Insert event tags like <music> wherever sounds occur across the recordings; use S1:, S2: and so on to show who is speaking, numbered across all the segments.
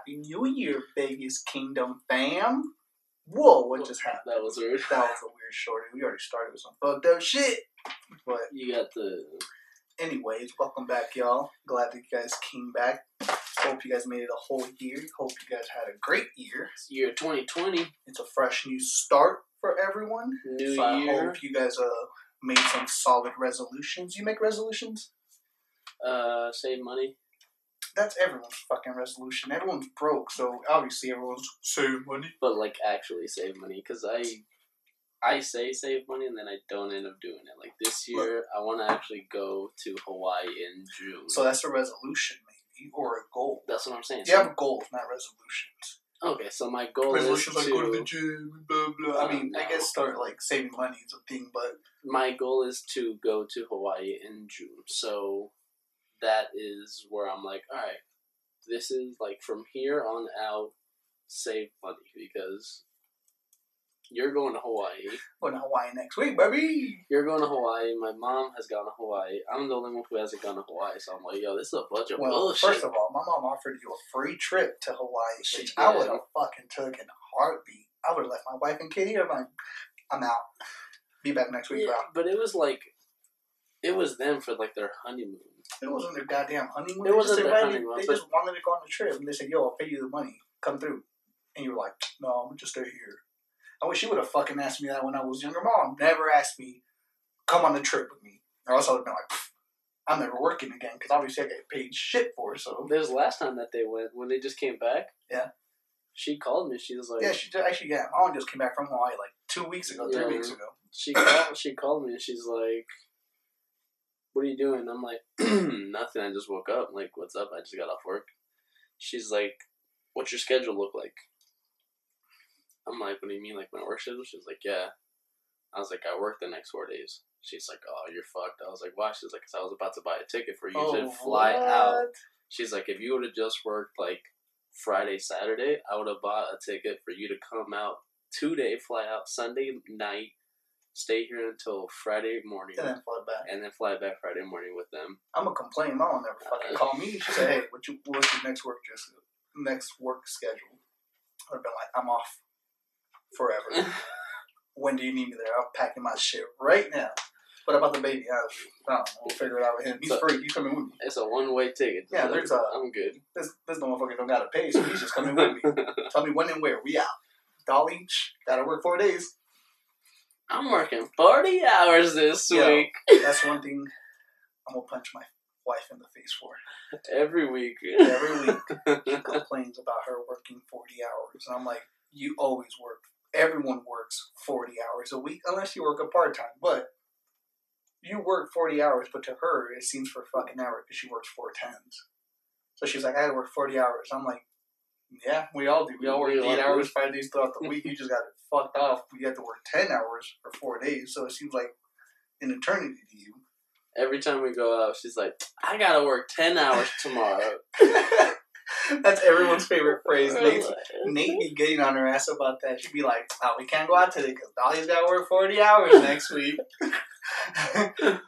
S1: Happy New Year, Vegas Kingdom fam. Whoa, what just happened?
S2: That was a weird.
S1: That was a weird shorty. We already started with some fucked up shit. But
S2: You got the
S1: anyways, welcome back, y'all. Glad that you guys came back. Hope you guys made it a whole year. Hope you guys had a great year.
S2: year 2020,
S1: It's a fresh new start for everyone.
S2: new
S1: so I
S2: year.
S1: hope you guys uh made some solid resolutions. You make resolutions?
S2: Uh, save money.
S1: That's everyone's fucking resolution. Everyone's broke, so obviously everyone's save money.
S2: but like actually save money because I I say save money and then I don't end up doing it. Like this year, I want to actually go to Hawaii in June.
S1: So that's a resolution, maybe, or a goal.
S2: that's what I'm saying.
S1: You have goals, not resolutions.
S2: okay, so my goal
S1: resolutions
S2: is
S1: like
S2: to
S1: go to the gym, blah blah. I uh, mean, I guess start like saving money is a thing, but
S2: my goal is to go to Hawaii in June. So that is where I'm like, all right, this is like from here on out, save money because you're going to Hawaii.
S1: going to Hawaii next week, baby.
S2: You're going to Hawaii. My mom has gone to Hawaii. I'm the only one who hasn't gone to Hawaii, so I'm like, yo, this is a bunch of
S1: Well,
S2: bullshit.
S1: first of all, my mom offered you a free trip to Hawaii,
S2: She
S1: which I would have fucking took in a heartbeat. I would have left my wife and kid here. I'm like, I'm out. Be back next week,
S2: yeah,
S1: bro.
S2: but it was like, it was them for like their honeymoon.
S1: It wasn't their goddamn honeymoon.
S2: It
S1: They
S2: wasn't
S1: just
S2: their
S1: invited-
S2: honeymoon,
S1: They just wanted to go on the trip, and they said, "Yo, I'll pay you the money. Come through." And you were like, "No, I'm gonna just stay here." I wish you would have fucking asked me that when I was younger. Mom never asked me, "Come on the trip with me," or else I would have been like, "I'm never working again," because obviously I get paid shit for. it, So
S2: There's last time that they went when they just came back.
S1: Yeah.
S2: She called me. She was like,
S1: yeah, she just, actually yeah. My mom just came back from Hawaii like two weeks ago, three weeks ago.
S2: she called. She called me and she's like, "What are you doing?" I'm like, <clears throat> "Nothing. I just woke up. I'm like, what's up? I just got off work." She's like, "What's your schedule look like?" I'm like, "What do you mean, like my work schedule?" She's like, "Yeah." I was like, "I work the next four days." She's like, "Oh, you're fucked." I was like, "Why?" She's like, "Cause I was about to buy a ticket for you to oh, fly out."
S1: Oh.
S2: She's like, "If you would have just worked like Friday, Saturday, I would have bought a ticket for you to come out two day fly out Sunday night, stay here until Friday morning,
S1: And then fly back.
S2: and then fly back Friday morning with them."
S1: I'm gonna complain. My mom never fucking call me. She said, "Hey, what you what's your next work just next work schedule?" I'd have been like, "I'm off forever. <laughs> when do you need me there? I'm packing my shit right now." What about the baby? I, I don't know. We'll figure it out with him. He's
S2: So-
S1: free. He's coming with me.
S2: it's a one way ticket.
S1: Yeah, there's a-
S2: I'm good.
S1: This this motherfucker don't gotta pay, so he's just coming with me. <laughs> Tell me when and where. We out. Dolly, gotta work four days.
S2: I'm working forty hours this
S1: Yeah.
S2: week.
S1: That's one thing I'm gonna punch my wife in the face for.
S2: Every week.
S1: Every week. <laughs> she complains about her working 40 hours. And I'm like, you always work. Everyone works 40 hours a week, unless you work a part time. But you work 40 hours, but to her, it seems for a fucking hour because she works four tens. So she's like, I gotta work 40 hours. I'm like, yeah, we all do. We all work
S2: We
S1: eight hours, five days throughout the week. You just got it fucked off. We have to work 10 hours for four days. So it seems like an eternity to you.
S2: Every time we go out, she's like, "I gotta work ten hours tomorrow." <laughs>
S1: That's everyone's favorite phrase. <laughs> Nate, Nate be getting on her ass about that. She'd be like, "Oh, we can't go out today because Dolly's got to work forty hours next week." <laughs> uh, yeah,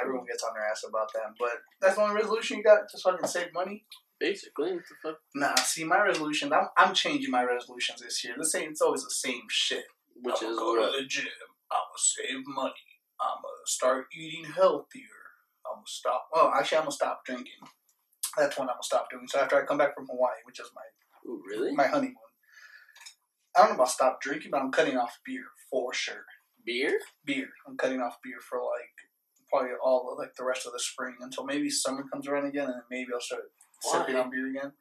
S1: everyone gets on their ass about that, but that's the only resolution you got. Just fucking save money.
S2: Basically, what the fuck?
S1: Nah, see, my resolution. I'm, I'm changing my resolutions this year. The same. It's always the same shit.
S2: Which
S1: I'm
S2: is
S1: gonna go
S2: what?
S1: to the gym. I'm gonna save money. I'm gonna start eating healthier. I'm gonna stop. Well, actually, I'm gonna stop drinking. That's when I'm gonna stop doing. So after I come back from Hawaii, which is my
S2: Ooh, really?
S1: my honeymoon. I don't know about stop drinking, but I'm cutting off beer for sure.
S2: Beer?
S1: Beer. I'm cutting off beer for like probably all of, like the rest of the spring until maybe summer comes around again, and then maybe I'll start sipping on beer again.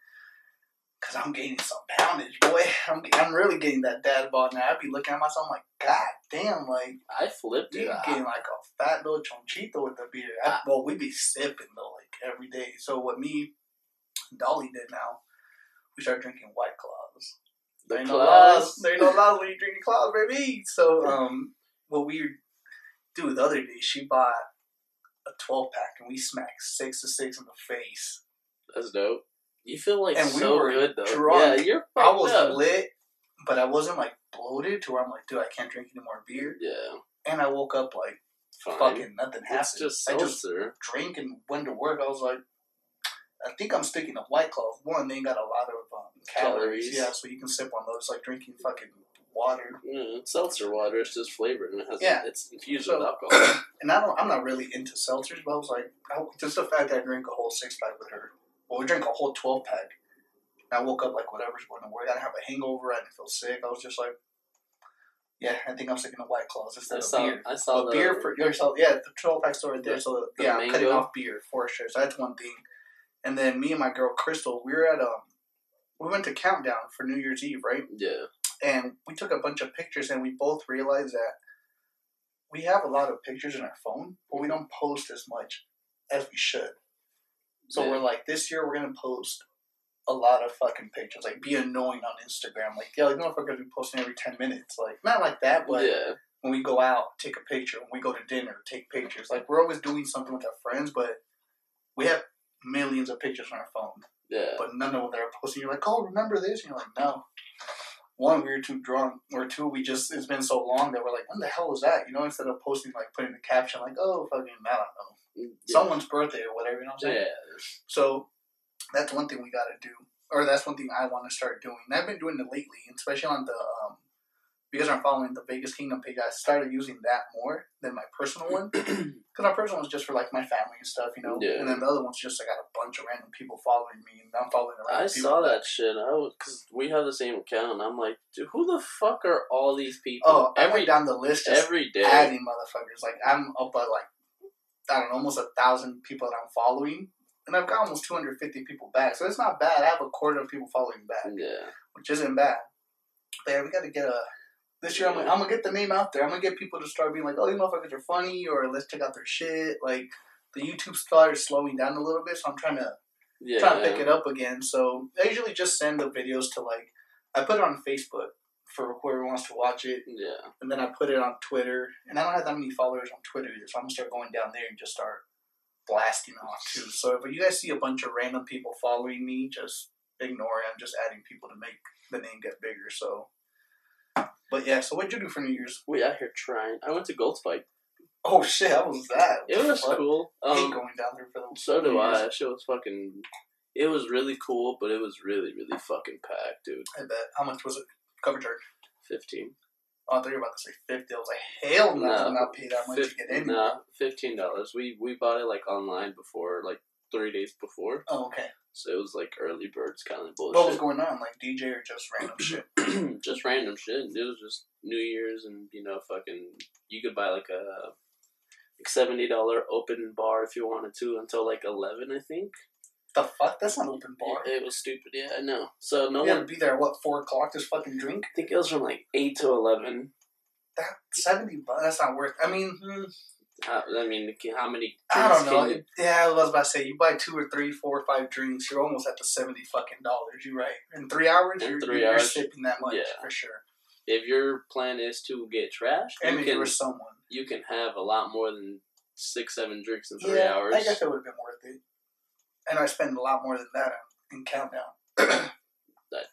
S1: Cause I'm gaining some poundage, boy. I'm, I'm really getting that dad bod now. I'd be looking at myself I'm like, God damn, like
S2: I flipped it.
S1: getting like a fat little chonchito with the beer. I, well, we be sipping though, like every day. So what me, and Dolly did now, we started drinking White Claws.
S2: the
S1: There ain't no
S2: claws.
S1: laws. There ain't no laws when you <laughs> drinking claws, baby. So, um, what we do the other day, she bought a 12 pack and we smacked six to six in the face.
S2: That's dope. You feel like
S1: And we
S2: so
S1: were
S2: good though.
S1: drunk.
S2: Yeah, you're
S1: I was
S2: up.
S1: lit, but I wasn't like bloated to where I'm like, dude, I can't drink any more beer.
S2: Yeah,
S1: And I woke up like,
S2: fine.
S1: fucking nothing happened.
S2: it's just
S1: I just
S2: seltzer.
S1: drank and went to work. I was like, I think I'm sticking to White Claws. One, they ain't got a lot of um, calories.
S2: Calories.
S1: Yeah, so you can sip on those like drinking fucking water.
S2: Mm, seltzer water. It's just flavored and it has
S1: Yeah.
S2: it's infused
S1: So-
S2: with <clears throat> alcohol.
S1: And I don't, I'm not really into seltzers, but I was like, I, just the fact that I drank a whole six pack with her. Well, we drank a whole 12 pack. And I woke up like, whatever's going on. I didn't have a hangover. I didn't feel sick. I was just like, yeah, I think I'm sticking to White Claws instead
S2: I
S1: of
S2: saw
S1: beer.
S2: I saw the
S1: beer for yourself, yeah, the 12 pack store right there.
S2: The-
S1: so,
S2: the
S1: yeah, I'm cutting off beer for sure. So that's one thing. And then me and my girl Crystal, we were at, um, we went to Countdown for New Year's Eve, right?
S2: yeah.
S1: and we took a bunch of pictures and we both realized that we have a lot of pictures in our phone but we don't post as much as we should so
S2: Yeah.
S1: we're like this year we're gonna post a lot of fucking pictures like be annoying on instagram like yeah like motherfuckers be posting every 10 minutes like not like that but
S2: yeah.
S1: when we go out take a picture when we go to dinner take pictures like we're always doing something with our friends but we have millions of pictures on our phone
S2: Yeah.
S1: but none of them are posting. You're like, oh, remember this? And you're like, no. One, we were too drunk, or two, we just it's been so long that we're like, when the hell was that? You know, instead of posting like putting the caption like, oh, fucking, I don't know,
S2: Yeah.
S1: someone's birthday or whatever. You know what I'm saying?
S2: Yeah.
S1: So that's one thing we got to do, or that's one thing I want to start doing. And I've been doing it lately, especially on the um, because I'm following the Vegas Kingdom page. I started using that more than my personal one <clears throat> because my personal one's just for like my family and stuff, you know.
S2: Yeah.
S1: And then the other one's just I got a bunch of random people following me, and I'm following the
S2: I
S1: people.
S2: saw that shit. I was, cause we have the same account. And I'm like, dude, who the fuck are all these people?
S1: Oh,
S2: every
S1: down the list
S2: every day.
S1: adding motherfuckers. Like I'm up at like I don't know, almost a thousand people that I'm following, and I've got almost 250 people back. So it's not bad. I have a quarter of people following back,
S2: Yeah.
S1: which isn't bad. But yeah, we got to get a. This year, I'm, gonna, I'm gonna get the name out there. I'm gonna get people to start being like, "Oh, these motherfuckers are funny," or "Let's check out their shit." Like the YouTube star is slowing down a little bit, so I'm trying to
S2: Yeah.
S1: trying to pick it up again. So I usually just send the videos to like I put it on Facebook for whoever wants to watch it,
S2: Yeah.
S1: and then I put it on Twitter. And I don't have that many followers on Twitter either, so I'm gonna start going down there and just start blasting off too. So if you guys see a bunch of random people following me, just ignore it. I'm just adding people to make the name get bigger. So, but yeah. So what'd you do for New Year's?
S2: We out here trying. I went to Gold Spike.
S1: Oh shit, how was that?
S2: It was
S1: Fuck.
S2: cool.
S1: I hate
S2: Um,
S1: going down there for the
S2: so do
S1: New
S2: I.
S1: Year's.
S2: That shit was fucking. It was really cool, but it was really, really fucking packed, dude.
S1: I bet. How much was it? Cover charge.
S2: Fifteen.
S1: Oh, I thought you were about to say fifty. I was like, hell no. I'm not pay that much to get in.
S2: Nah, fifteen dollars. We we bought it like online before, like three days before.
S1: Oh, okay.
S2: So it was like early birds kind of bullshit.
S1: What was going on? Like DJ or just random shit? <clears throat>
S2: just random shit. It was just New Year's and you know fucking. You could buy like a like seventy dollar open bar if you wanted to until like eleven, I think.
S1: The fuck? That's not open bar.
S2: It, was stupid. Yeah, I know. So no
S1: you
S2: one.
S1: be there at what four o'clock to fucking drink.
S2: I think it was from like eight to eleven.
S1: That seventy bucks. That's not worth. I mean, hmm,
S2: How, I mean, how many?
S1: I don't know.
S2: you-
S1: yeah, I was about to say you buy two or three, four or five drinks, you're almost at the seventy fucking dollars. You right? In three hours,
S2: In
S1: you're,
S2: three
S1: you're
S2: hours,
S1: sipping that much
S2: yeah.
S1: for sure.
S2: if your plan is to get trashed,
S1: And
S2: you can
S1: someone,
S2: you can have a lot more than six, seven drinks in three
S1: yeah,
S2: hours.
S1: I guess it would have been worth it. And I spend a lot more than that in countdown. <clears throat>
S2: That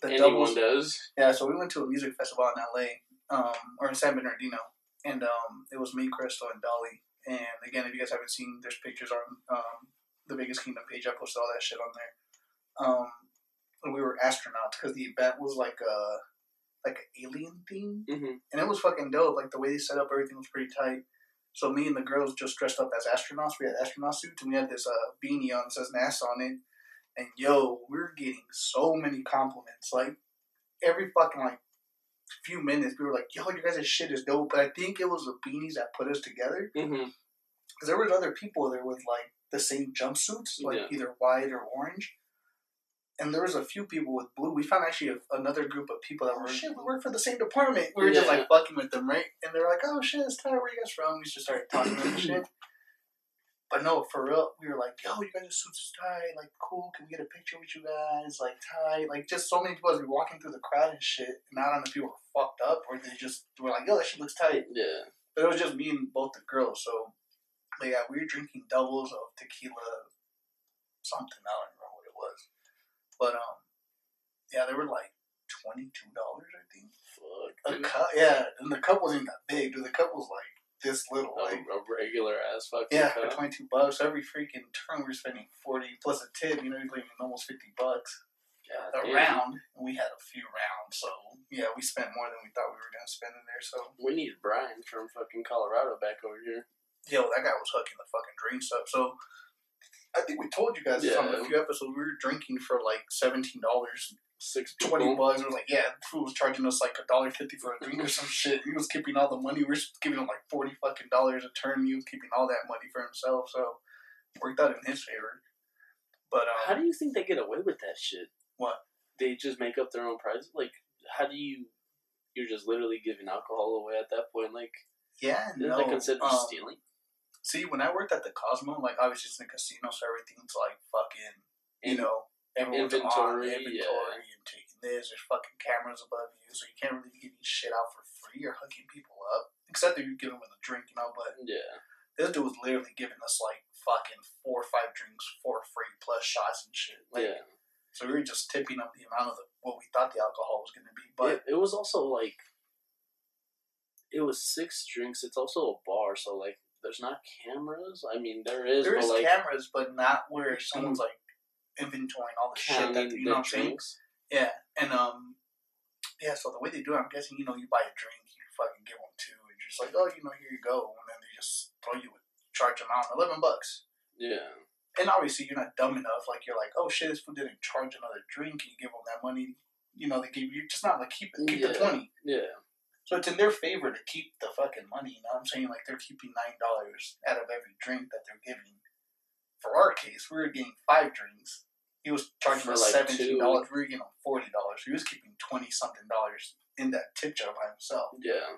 S1: the
S2: anyone
S1: doubles
S2: does.
S1: Yeah, so we went to a music festival in LA, um, or in San Bernardino, and um, it was me, Crystal, and Dolly. And again, if you guys haven't seen, there's pictures on um, the Vegas Kingdom page. I posted all that shit on there. Um, and we were astronauts because the event was like a like an alien theme,
S2: hmm
S1: and it was fucking dope. Like the way they set up everything was pretty tight. So me and the girls just dressed up as astronauts. We had astronaut suits, and we had this uh, beanie on that says NASA on it. And yo, we are getting so many compliments. Like every fucking like few minutes, we were like, "Yo, you guys' shit is dope." But I think it was the beanies that put us together
S2: mm-hmm.
S1: because there was other people there with like the same jumpsuits, like
S2: Yeah.
S1: either white or orange. And there was a few people with blue. We found actually a, another group of people that were, mm. shit, we work for the same department. We were just
S2: Yeah.
S1: like fucking with them, right? And they're like, oh shit, it's Ty, where you guys from? We just started talking and <coughs> shit. But no, for real, we were like, yo, you guys' suits is tight. Like, cool, can we get a picture with you guys? Like, tight. Like, just so many people as we walking through the crowd and shit. And I don't know if people were fucked up or they just were like, yo, that shit looks tight.
S2: Yeah.
S1: But it was just me and both the girls. So, but yeah, we were drinking doubles of tequila, something. I don't remember what it was. But um, yeah, they were like twenty two dollars, I think.
S2: Fuck.
S1: A cup, yeah, and the cup wasn't that big. Dude, the cup was like this little.
S2: A,
S1: Like,
S2: a regular ass fucking
S1: yeah, for
S2: cup.
S1: twenty two bucks every freaking turn, we are spending forty plus a tip. You know, you're leaving almost fifty bucks
S2: Damn.
S1: round. And we had a few rounds, so yeah, we spent more than we thought we were gonna spend in there. So
S2: We need Brian from fucking Colorado back over here.
S1: yo, that guy was hooking the fucking drinks up. So I think we told you guys this on a
S2: Yeah.
S1: few episodes. We were drinking for like seventeen dollars,
S2: Six
S1: twenty bucks. It was like, yeah, the fool was charging us like a dollar fifty for a drink or some shit. He was keeping all the money. We were giving him like forty fucking dollars a turn. He was keeping all that money for himself. So worked out in his favor. But um,
S2: How do you think they get away with that shit?
S1: What?
S2: They just make up their own price. Like, how do you? You're just literally giving alcohol away at that point. Like,
S1: yeah, no.
S2: that considered
S1: um,
S2: stealing?
S1: See, when I worked at the Cosmo, like obviously it's in the casino, so everything's like fucking, you
S2: In-
S1: know, everyone's on
S2: inventory,
S1: inventory
S2: yeah.
S1: and taking this. There's fucking cameras above you, so you can't really be giving shit out for free or hooking people up, except that you give them a drink, you know. But
S2: Yeah.
S1: this dude was literally giving us like fucking four or five drinks for free plus shots and shit. Like,
S2: yeah.
S1: So we were just tipping up the amount of the, what we thought the alcohol was going to be, but
S2: it, it was also like it was six drinks. It's also a bar, so like there's not cameras. I mean, there is,
S1: there is
S2: like
S1: cameras, but not where someone's like inventorying all the shit that you know what I'm saying.
S2: drinks.
S1: Yeah, and um, yeah. So the way they do it, I'm guessing you know you buy a drink, you fucking give them two, and you're just like, oh, you know, here you go, and then they just throw you a charge amount, eleven bucks.
S2: Yeah,
S1: And obviously you're not dumb enough, like you're like, oh shit, this fool didn't charge another drink, and you give them that money. You know, they give you just not like keep keep the
S2: Yeah.
S1: twenty.
S2: yeah,
S1: So it's in their favor to keep the fucking money. You know what I'm saying? Like they're keeping nine dollars out of every drink that they're giving. For our case, we were getting five drinks. He was charging
S2: For
S1: us
S2: like
S1: seventeen dollars. We were getting forty dollars. He was keeping twenty something dollars in that tip jar by himself.
S2: yeah.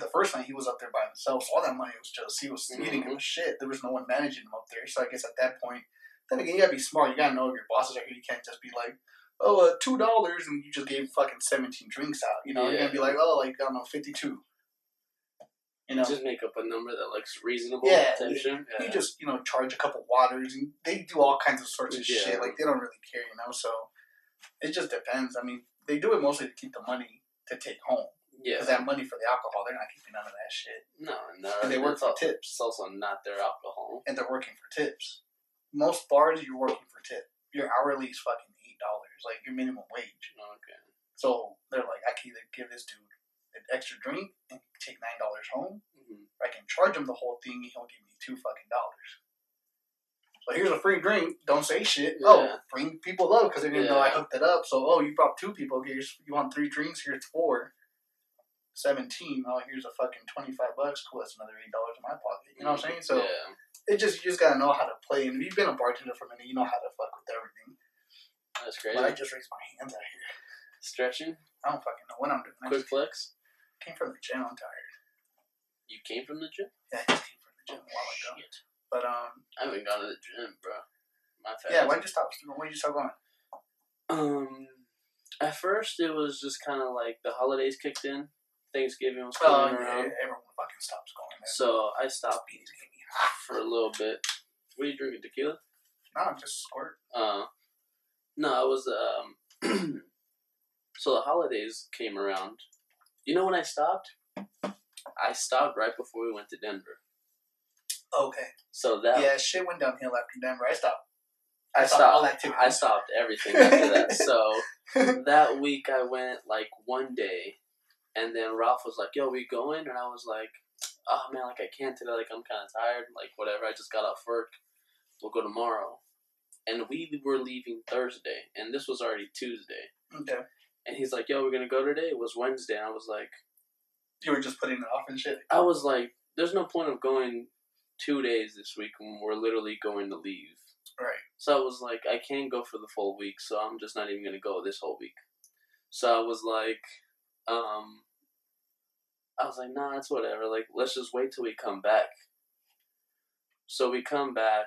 S1: The first night he was up there by himself, so all that money was just he was he didn't give a
S2: Mhm.
S1: shit. There was no one managing him up there. So I guess at that point, then again, you gotta be smart. You gotta know if your bosses are here. You can't just be like, oh, uh, two dollars, and you just gave him fucking seventeen drinks out. You know, you're gonna be like, oh, like I don't know, fifty two. You know,
S2: Just make up a number that looks reasonable.
S1: Yeah, you
S2: Yeah.
S1: just you know charge a couple waters, and they do all kinds of sorts of
S2: Yeah.
S1: shit. Like they don't really care, you know. So it just depends. I mean, they do it mostly to keep the money to take home
S2: yeah.
S1: because that money for the alcohol, they're not keeping none of that shit,
S2: no, no.
S1: and they work for
S2: al-
S1: tips,
S2: It's also not their alcohol.
S1: and they're working for tips. Most bars, you're working for tip. Your hourly is fucking eight dollars, like your minimum wage.
S2: Okay.
S1: So they're like, I can either give this dude an extra drink and take nine dollars home,
S2: hmm
S1: or I can charge him the whole thing and he'll give me two fucking dollars. So here's a free drink. Don't say shit.
S2: Yeah.
S1: Oh, bring people up because they're gonna know I hooked it up. So oh, you brought two people. You want three drinks. Here's four. Seventeen. Oh, here's a fucking twenty five bucks. Cool. That's another eight dollars in my pocket. You know what I'm saying? So
S2: yeah,
S1: it just you just gotta know how to play. And if you've been a bartender for a minute, you know how to fuck with everything.
S2: that's crazy.
S1: But I just raised my hands out here.
S2: Stretching,
S1: I don't fucking know what I'm doing.
S2: Quick flex.
S1: came from the gym. I'm tired.
S2: You came from the gym.
S1: Yeah, I just came from the gym a while ago.
S2: Shit.
S1: But um,
S2: I haven't gone to the gym, bro. My fat.
S1: yeah. Why'd you stop? Why'd you stop going?
S2: Um, at first it was just kind of like the holidays kicked in. Thanksgiving was
S1: Oh,
S2: coming
S1: yeah,
S2: around,
S1: everyone fucking stops going there.
S2: so I stopped
S1: beans get me hot.
S2: for a little bit. What are you drinking? Tequila?
S1: No, I'm just squirt.
S2: Uh, no, it was um. <clears throat> so the holidays came around. You know when I stopped? I stopped right before we went to Denver.
S1: Okay.
S2: So that
S1: Yeah, shit went downhill after Denver. I stopped.
S2: I
S1: stopped
S2: stopped.
S1: all activities.
S2: I stopped everything after that. <laughs> So <laughs> that week I went like one day, and then Ralph was like, "Yo, we going?" And I was like, "Oh man, like I can't today. Like I'm kind of tired. Like whatever. I just got off work. We'll go tomorrow." And we were leaving Thursday, and this was already Tuesday.
S1: okay.
S2: And he's like, "Yo, we're gonna go today." It was Wednesday. And I was like,
S1: You were just putting it off and shit.
S2: I was like, "There's no point of going two days this week when we're literally going to leave."
S1: Right.
S2: So I was like, I can't go for the full week, so I'm just not even gonna go this whole week. So I was like, um, I was like, nah, it's whatever. Like, let's just wait till we come back. So we come back,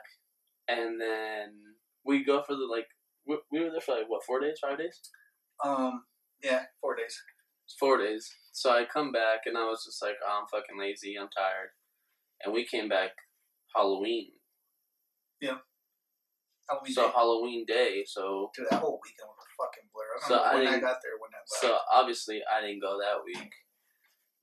S2: and then we go for the like. We, we were there for like what four days, five days,
S1: Um. Yeah, four days.
S2: four days. So I come back, and I was just like, oh, I'm fucking lazy, I'm tired, and we came back Halloween.
S1: Halloween
S2: So
S1: day.
S2: Halloween day, so
S1: Dude, that whole weekend was a fucking blur. I don't
S2: So
S1: know
S2: I
S1: when I got there when that
S2: So obviously I didn't go that week.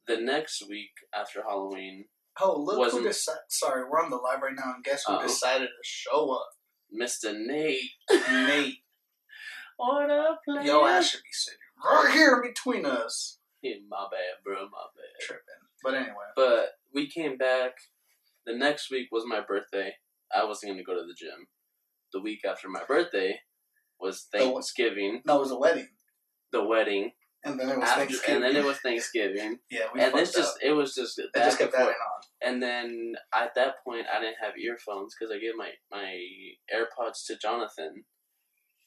S2: the next week after Halloween,
S1: Oh, look
S2: Wasn't-
S1: who decided. Sorry, we're on the live right now, and guess who
S2: Uh-oh.
S1: decided to show up?
S2: Mr. Nate.
S1: Nate.
S2: What up, player?
S1: Yo, I should be sitting right here between us.
S2: Yeah, my bad, bro. My bad.
S1: Tripping. But anyway.
S2: But we came back. The next week was my birthday. I wasn't going to go to the gym. The week after my birthday was Thanksgiving,
S1: No, it was a wedding.
S2: the wedding,
S1: And then it was
S2: after-
S1: Thanksgiving.
S2: and then it was Thanksgiving, <laughs>
S1: Yeah, we
S2: and it's just
S1: up.
S2: it was just back
S1: just kept
S2: and
S1: adding on.
S2: And then at that point, I didn't have earphones because I gave my my AirPods to Jonathan.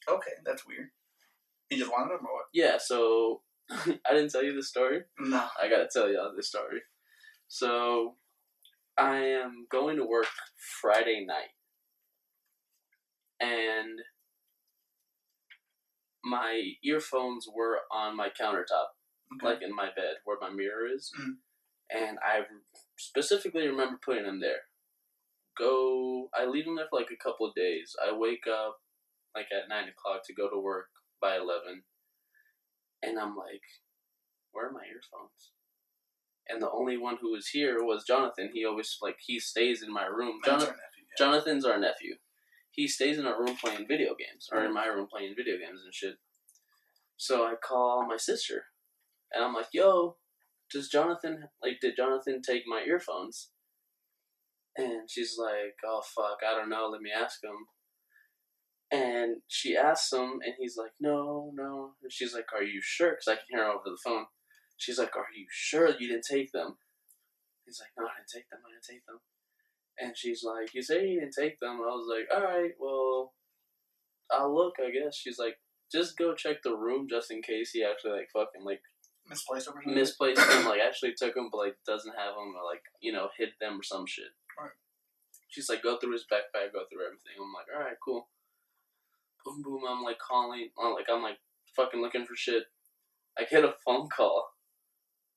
S1: Okay, that's weird. You just wanted them or what?
S2: Yeah, so <laughs> I didn't tell you the story.
S1: No.
S2: I gotta tell y'all this story. So, I am going to work Friday night, and my earphones were on my countertop,
S1: Okay.
S2: like in my bed where my mirror is,
S1: Mm.
S2: and I specifically remember putting them there. Go, I leave them there for like a couple of days. I wake up like at nine o'clock to go to work by eleven, and I'm like, "Where are my earphones?" And the only one who was here was Jonathan. He always like he stays in my room.
S1: That's
S2: Jonathan,
S1: our nephew, yeah.
S2: Jonathan's our nephew. He stays in our room playing video games, or in mm-hmm. my room playing video games and shit. So I call my sister, and I'm like, "Yo, does Jonathan like? Did Jonathan take my earphones?" And she's like, "Oh fuck, I don't know. Let me ask him." And she asks him, and he's like, "No, no." And she's like, "Are you sure?" Because I can hear her over the phone. She's like, "Are you sure you didn't take them?" He's like, "No, I didn't take them. I didn't take them." And she's like, "You say you didn't take them?" I was like, "All right, well, I'll look, I guess." She's like, "Just go check the room just in case he actually like fucking like
S1: Misplaced over here.
S2: misplaced them, like actually took them, but like doesn't have them, or like you know hid them or some shit."
S1: Right.
S2: She's like, "Go through his backpack, go through everything." I'm like, "All right, cool." Boom, boom. I'm like calling, I'm like I'm like fucking looking for shit. I get a phone call,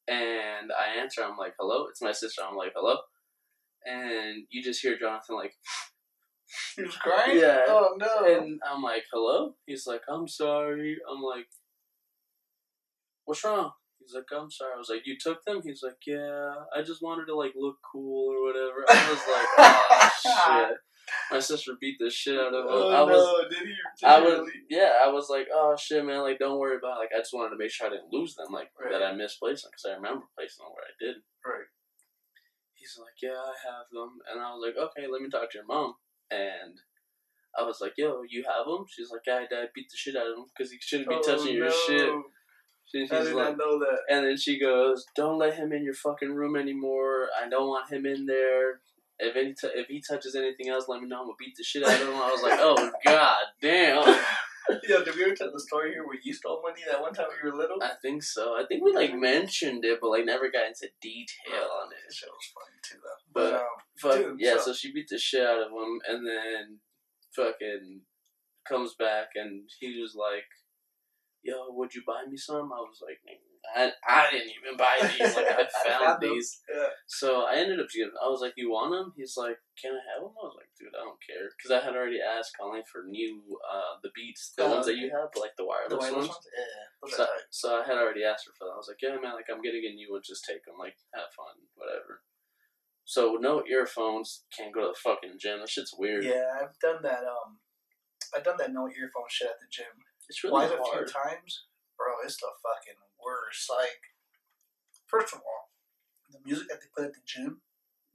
S2: and I answer. I'm like, "Hello," it's my sister. I'm like, "Hello," and you just hear Jonathan like. <laughs>
S1: He was crying?
S2: Yeah.
S1: Oh, no.
S2: And I'm like, hello? He's like, I'm sorry. I'm like, what's wrong? He's like, I'm sorry. I was like, you took them? He's like, yeah. I just wanted to like look cool or whatever. I was like, oh shit. My sister beat the shit out of oh, him.
S1: oh,
S2: I was,
S1: no. Did he, did
S2: I
S1: he
S2: was,
S1: really?
S2: yeah. I was like, oh shit, man. Like, don't worry about. It. Like, I just wanted to make sure I didn't lose them. Like
S1: Right.
S2: that I misplaced them because I remember placing them where I did.
S1: Right.
S2: He's like, yeah, I have them, and I was like, okay, let me talk to your mom. And I was like, yo, you have them? She's like, yeah, dad beat the shit out of him because he shouldn't be
S1: Oh,
S2: touching your shit. She, she's
S1: I did
S2: like,
S1: not know that.
S2: and then she goes, don't let him in your fucking room anymore. I don't want him in there. If any t- if he touches anything else, let me know. I'm gonna beat the shit out of him. I was like, oh <laughs> god damn. <laughs>
S1: Yo, did we ever tell the story here where you stole money that one time when you were little?
S2: I think so. I think we like mentioned it, but like never got into detail on
S1: That
S2: it.
S1: shit was funny too, though.
S2: But-
S1: But, um,
S2: Fuck
S1: Dude,
S2: yeah,
S1: so-
S2: so she beat the shit out of him, and then fucking comes back, and he was like, "Yo, would you buy me some?" I was like, "I, I didn't even buy these. Like I
S1: I <laughs>
S2: found
S1: found
S2: these."
S1: yeah.
S2: So I ended up giving. I was like, "You want them?" He's like, "Can I have them?" I was like, "Dude, I don't care," because I had already asked Colleen for new uh the beats, the
S1: Oh,
S2: ones that you have, like the wireless,
S1: The wireless
S2: ones.
S1: ones? Yeah.
S2: So, so I had already asked her for that. I was like, "Yeah, man, like I'm getting a new one. Just take them. Like have fun, whatever." So no earphones. Can't go to the fucking gym. That shit's weird.
S1: Yeah, I've done that. Um, I've done that no earphone shit at the gym.
S2: It's really
S1: Quite a few
S2: hard.
S1: times, bro. It's the fucking worst. Like, first of all, the music that they put at the gym,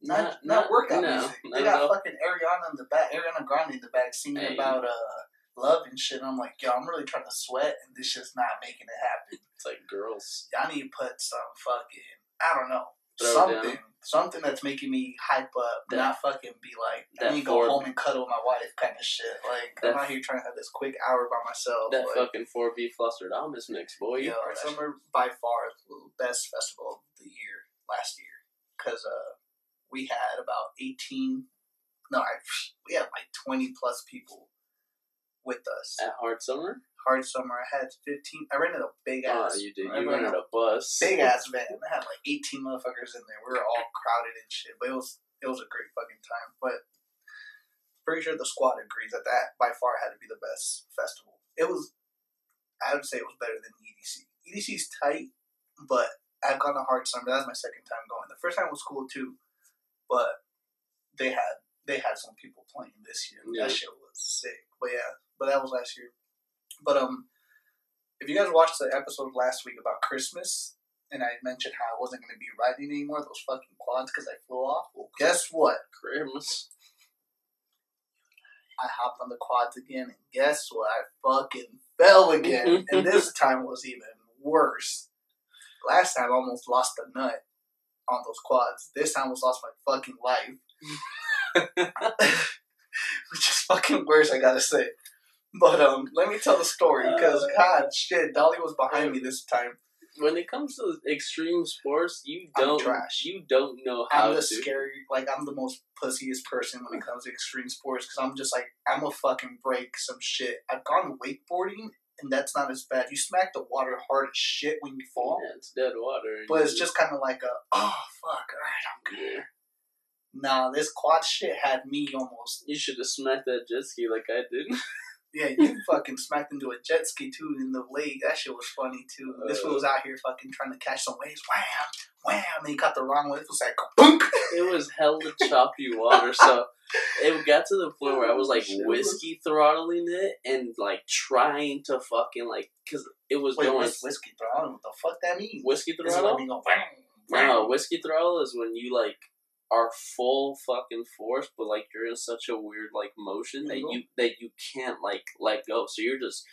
S1: not not, workout
S2: no,
S1: music.
S2: not
S1: They got fucking Ariana in the back, Ariana Grande in the back singing
S2: Hey.
S1: about uh love and shit. And I'm like, yo, I'm really trying to sweat, and this just not making it happen.
S2: It's like girls.
S1: Y'all need to put some fucking, I don't know,
S2: Throw
S1: something. Something that's making me hype up,
S2: That-
S1: not fucking be like, I need to go home and cuddle my wife kind of shit. Like,
S2: That-
S1: I'm out here trying to have this quick hour by myself.
S2: That
S1: like,
S2: fucking four B flustered almonds mix, boy. You
S1: Yo,
S2: heard that shit.
S1: summer by far the best festival of the year last year because uh, we had about eighteen. No, I, we had like twenty plus people with us.
S2: At hard summer.
S1: Hard summer. I had fifteen. I rented a big
S2: Oh,
S1: ass.
S2: you did. You
S1: rented
S2: a bus.
S1: big ass van. I had like eighteen motherfuckers in there. We were all crowded and shit, but it was it was a great fucking time. But pretty sure the squad agrees that that by far had to be the best festival. It was, I would say, it was better than EDC. EDC's tight, but I've gone to Hard Summer. That's my second time going. The first time was cool too, but they had they had some people playing this year.
S2: Yeah.
S1: That shit was sick. But yeah, but that was last year. But um, if you guys watched the episode last week about Christmas, and I mentioned how I wasn't going to be riding anymore those fucking quads because I flew off. Well, guess what?
S2: Christmas.
S1: I hopped on the quads again, and guess what? I fucking fell again, <laughs> and this time was even worse. Last time I almost lost a nut on those quads. This time I almost lost my fucking life, <laughs> <laughs> which is fucking worse. I gotta say. <laughs> But um, let me tell the story because God, shit, Dolly was behind me this time.
S2: When it comes to extreme sports, you
S1: I'm
S2: don't
S1: trash.
S2: you don't know how
S1: I'm the
S2: to.
S1: scary, like I'm the most pussiest person when it comes to extreme sports because I'm just like I'm a fucking break some shit. I've gone wakeboarding and that's not as bad. You smack the water hard as shit when you fall,
S2: Yeah, it's dead water.
S1: but it's just kind of like a oh fuck, alright, I'm good.
S2: Yeah.
S1: Nah, this quad shit had me almost.
S2: You should have smacked that jet ski like I did. <laughs>
S1: Yeah, you fucking smacked into a jet ski too in the lake. That shit was funny too. This one was uh. out here fucking trying to catch some waves. Wham, wham, and he caught the wrong one. It was like boom.
S2: it was hella choppy water, so <laughs> it got to the point where I was like whiskey throttling it and like trying to fucking like because it was
S1: Wait,
S2: going
S1: whiskey throttle? What the fuck that mean?
S2: whiskey throttle.
S1: when we go bang,
S2: No, whiskey throttle is when you like are full fucking force, but like you're in such a weird like motion that you that you can't like let go. So you're just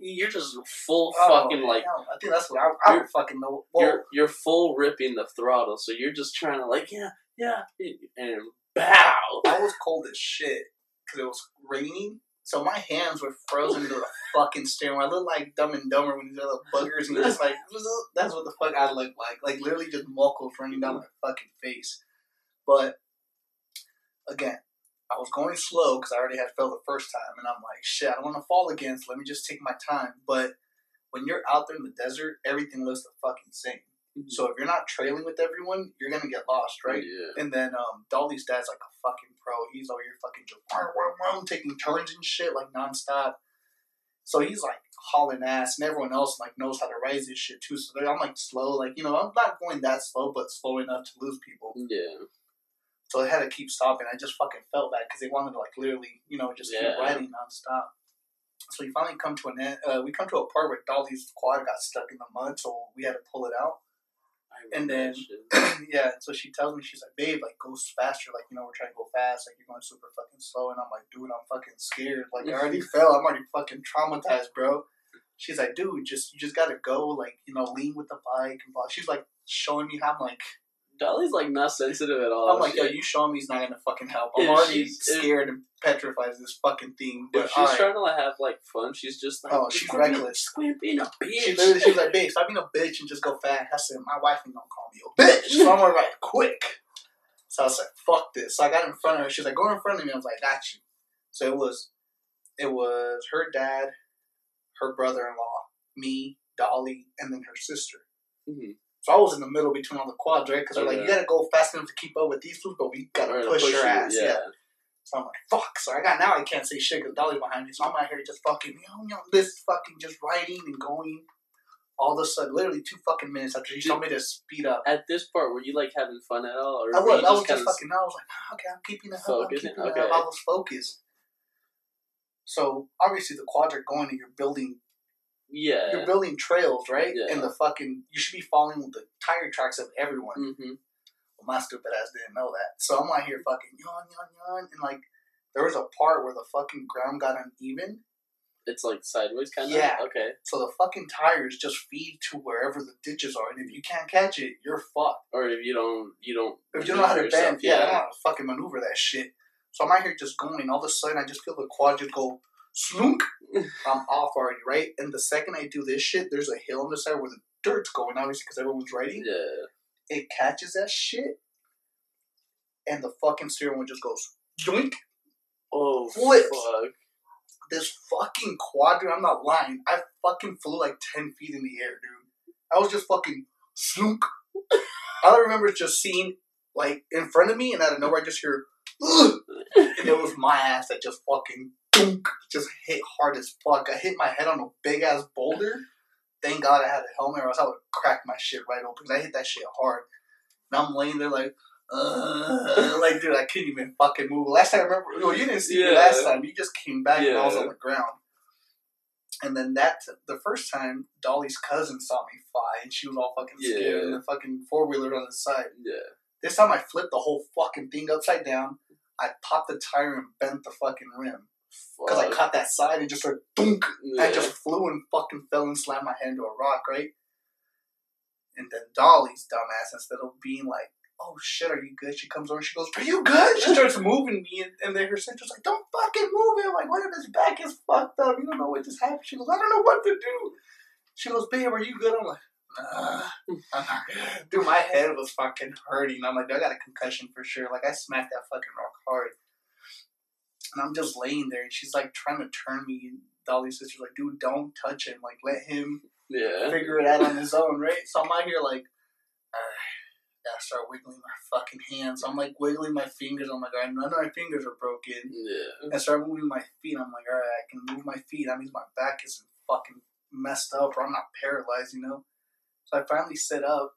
S2: you're just full
S1: Oh,
S2: fucking like
S1: hell, I think that's what I, I
S2: You're-
S1: don't fucking know. Well,
S2: you're you're full ripping the throttle. So you're just trying to like yeah yeah and bow.
S1: I was cold as shit because it was raining. So my hands were frozen to the fucking steering wheel. I looked like Dumb and Dumber when these other buggers and just like <laughs> that's what the fuck I look like. Like literally just muckles running down my fucking face. But again, I was going slow because I already had fell the first time, and I'm like, shit, I don't want to fall again. So let me just take my time. But when you're out there in the desert, everything looks the fucking same. So if you're not trailing with everyone, you're gonna get lost, right?
S2: Yeah.
S1: And then um, Dolly's dad's like a fucking pro. He's over here fucking just taking turns and shit like nonstop. So he's like hauling ass, and everyone else like knows how to raise this shit too. So I'm like slow, like you know, I'm not going that slow, but slow enough to lose people.
S2: Yeah.
S1: So I had to keep stopping. I just fucking felt bad because they wanted to like literally, you know, just
S2: Yeah.
S1: keep riding nonstop. So we finally come to an end. Uh, we come to a part where Dolly's quad got stuck in the mud, so we had to pull it out. And then- <clears throat> yeah, so she tells me, she's like, babe, like, go faster. Like, you know, we're trying to go fast. Like, you're going super fucking slow. And I'm like, dude, I'm fucking scared. Like, I already <laughs> fell. I'm already fucking traumatized, bro. She's like, dude, just, you just gotta go. Like, you know, lean with the bike. And blah. She's like, showing me how I'm like,
S2: Dolly's like not sensitive at all.
S1: I'm like, yo, you showing me is not gonna fucking help. I'm
S2: If
S1: already
S2: she's- if-
S1: scared and petrified of this fucking thing. But
S2: if she's
S1: alright.
S2: trying to like, have like fun, she's just like,
S1: Oh, she's reckless.
S2: Quit being a bitch.
S1: She literally, she was like, <laughs> babe, stop being a bitch and just go fast. I said, my wife ain't gonna call me a bitch. So I'm gonna ride quick. So I was like, fuck this. So I got in front of her. She was like, go in front of me. I was like, got you. So it was, it was her dad, her brother-in-law, me, Dolly, and then her sister.
S2: Mhm.
S1: So I was in the middle between all the quads, right? Because they're like, you gotta go fast enough to keep up with these fools, but we gotta
S2: to
S1: push, your
S2: you,
S1: ass. Yeah. So I'm like, fuck. So I got now I can't say shit because Dolly's behind me. So I'm out here just fucking, you know, you know, this fucking just riding and going. All of a sudden, literally two fucking minutes after she told me to speed up.
S2: At this part, were you like having fun at all, or
S1: I was, I was
S2: kinda
S1: just fucking, I was like, ah, okay, I'm keeping it up. I'm keeping it
S2: Okay.
S1: up. I was focused. So obviously the quads are going and you're building,
S2: Yeah.
S1: you're building trails, right?
S2: Yeah.
S1: And the fucking, you should be following the tire tracks of everyone.
S2: Mm-hmm.
S1: Well, my stupid ass didn't know that. So I'm out here fucking yawn, yawn, yawn, and like there was a part where the fucking ground got uneven,
S2: It's like sideways kind of.
S1: Yeah.
S2: Okay.
S1: so the fucking tires just feed to wherever the ditches are, and if you can't catch it, you're fucked.
S2: Or if you don't, you don't.
S1: If you don't know how to
S2: yourself,
S1: bend, yeah, I don't know how to fucking maneuver that shit. So I'm out here just going, and all of a sudden I just feel the quad just go slunk. I'm off already, right? And the second I do this shit, there's a hill on the side where the dirt's going, obviously, because everyone's riding.
S2: Yeah.
S1: It catches that shit, and the fucking steering wheel just goes yoink.
S2: Oh
S1: Flips.
S2: fuck.
S1: this fucking quadrant, I'm not lying. I fucking flew like 10 feet in the air, dude. I was just fucking slunk. All I remember is just seeing, like, in front of me, and out of nowhere, I just hear, <gasps> Ugh! And it was my ass that just fucking dunk, just hit hard as fuck. I hit my head on a big ass boulder, thank God I had a helmet, or else I would have cracked my shit right open because I hit that shit hard. And I'm laying there like, uh, like dude, I couldn't even fucking move. Last time I remember, well, you didn't see me last time. You just came back and I was on the ground. And then that the first time, Dolly's cousin saw me fly, and she was all fucking scared.
S2: Yeah.
S1: And the fucking four wheeler on the side.
S2: Yeah.
S1: This time I flipped the whole fucking thing upside down. I popped the tire and bent the fucking rim because I caught that side and just started dunk.
S2: Yeah.
S1: I just flew and fucking fell and slammed my head into a rock, right? And then Dolly's dumbass, instead of being like, "Oh shit, are you good?" She comes over, and she goes, "Are you good?" She starts moving me, and, and then her sister's like, "Don't fucking move him!" Like, what if his back is fucked up? You don't know what just happened. She goes, "I don't know what to do." She goes, "Babe, are you good?" I'm like, "Nah, I'm not good." Dude, my head was fucking hurting. I'm like, I got a concussion for sure. Like, I smacked that fucking rock hard. And I'm just laying there, and she's like trying to turn me. And Dolly's sister's like, dude, don't touch him. Like, let him
S2: Yeah.
S1: figure it out on his own, <laughs> right? So I'm out here like, gotta start wiggling my fucking hands. I'm like wiggling my fingers. I'm like, alright, none of my fingers are broken.
S2: Yeah.
S1: I start moving my feet. I'm like, alright, I can move my feet. That means my back isn't fucking messed up or I'm not paralyzed, you know? So I finally sit up,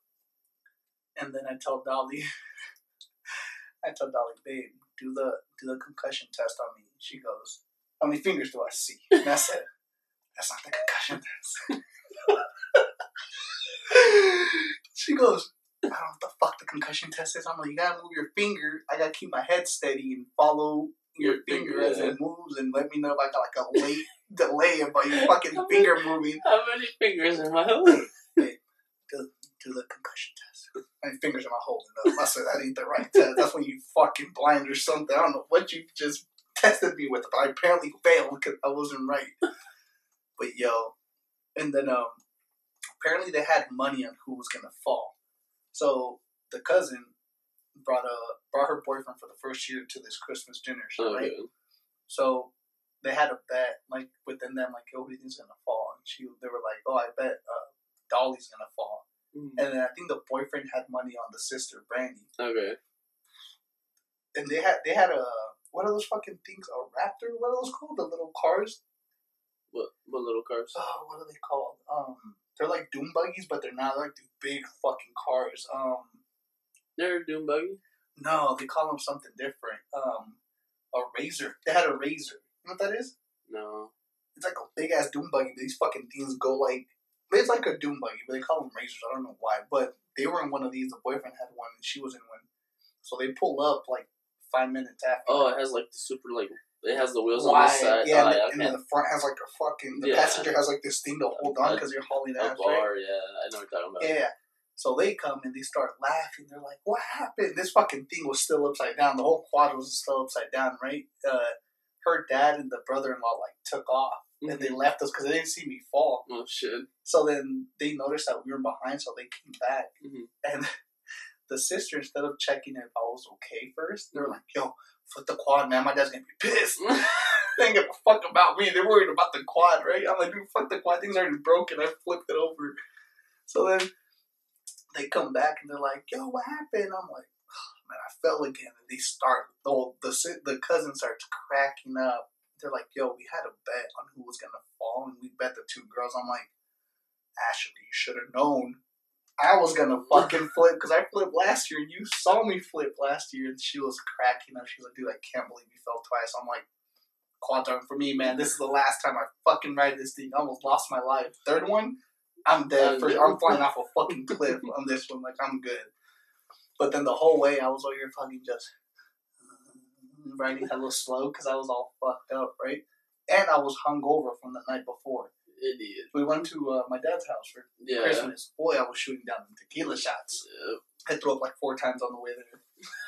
S1: and then I tell Dolly, <laughs> I tell Dolly, babe, do the do the concussion test on me. She goes, how many fingers do I see? And I said, <laughs> that's not the concussion test. <laughs> she goes, I don't know what the fuck the concussion test is. I'm like, you gotta move your finger. I gotta keep my head steady and follow your
S2: Your
S1: finger
S2: finger,
S1: as it moves and let me know if I got like a late delay about your fucking finger moving.
S2: How many fingers am I holding?
S1: Do, do the concussion test. My fingers are not holding up. I said that ain't the right test. That's when you fucking blind or something. I don't know what you just tested me with, but I apparently failed because I wasn't right. But yo, and then um, apparently they had money on who was gonna fall. So the cousin brought a brought her boyfriend for the first year to this Christmas dinner
S2: Okay.
S1: right? So they had a bet like within them, like, yo, who do you think's gonna fall? And she, they were like, oh, I bet uh, Dolly's gonna fall.
S2: Mm.
S1: And then I think the boyfriend had money on the sister, Brandy.
S2: Okay.
S1: And they had they had a what are those fucking things? A Raptor? What are those called? The little cars?
S2: What what little cars?
S1: Oh, what are they called? Um, they're like doom buggies, but they're not like these big fucking cars. Um,
S2: They're doom buggy.
S1: no, they call them something different. Um, a razor. They had a razor. You know what that is?
S2: No.
S1: It's like a big ass doom buggy. These fucking things go like it's like a doom buggy, but they call them razors. I don't know why, but they were in one of these. The boyfriend had one, and she was in one. So they pull up like five minutes after.
S2: Oh, it has like the super like it has the wheels on the side.
S1: yeah,
S2: oh,
S1: and,
S2: yeah,
S1: and
S2: okay.
S1: then the front has like a fucking. The
S2: Yeah.
S1: passenger has like this thing to hold on because you're hauling ass, right?
S2: Yeah, I know what you're talking about.
S1: Yeah. So they come and they start laughing. They're like, "What happened?" This fucking thing was still upside down. The whole quad was still upside down, right? Uh, her dad and the brother-in-law like took off and they left us because they didn't see me fall.
S2: Oh shit.
S1: So then they noticed that we were behind, so they came back.
S2: Mhm.
S1: And <laughs> the sister, instead of checking if I was okay first, they were like, "Yo, flip the quad, man. My dad's gonna be pissed." <laughs> they ain't give a fuck about me. They're worried about the quad, right? I'm like, dude, fuck the quad. Thing's already broken. I flipped it over. So then they come back and they're like, yo, what happened? I'm like, oh, man, I fell again. And they start, the, the, the cousin starts cracking up. They're like, yo, we had a bet on who was going to fall, and we bet the two girls. I'm like, Ashley, you should have known. I was going to fucking flip because I flipped last year, and you saw me flip last year, and she was cracking up. She was like, dude, I can't believe you fell twice. I'm like, quad for me, man. This is the last time I fucking ride this thing. I almost lost my life. Third one, I'm dead. For, I'm flying off a fucking cliff on this one. Like, I'm good. But then the whole way, I was over here fucking just riding a little slow because I was all fucked up, right? And I was hungover from the night before.
S2: Idiot.
S1: We went to uh, my dad's house for
S2: Yeah.
S1: Christmas. Boy, I was shooting down tequila shots.
S2: Yep.
S1: I threw up like four times on the way there.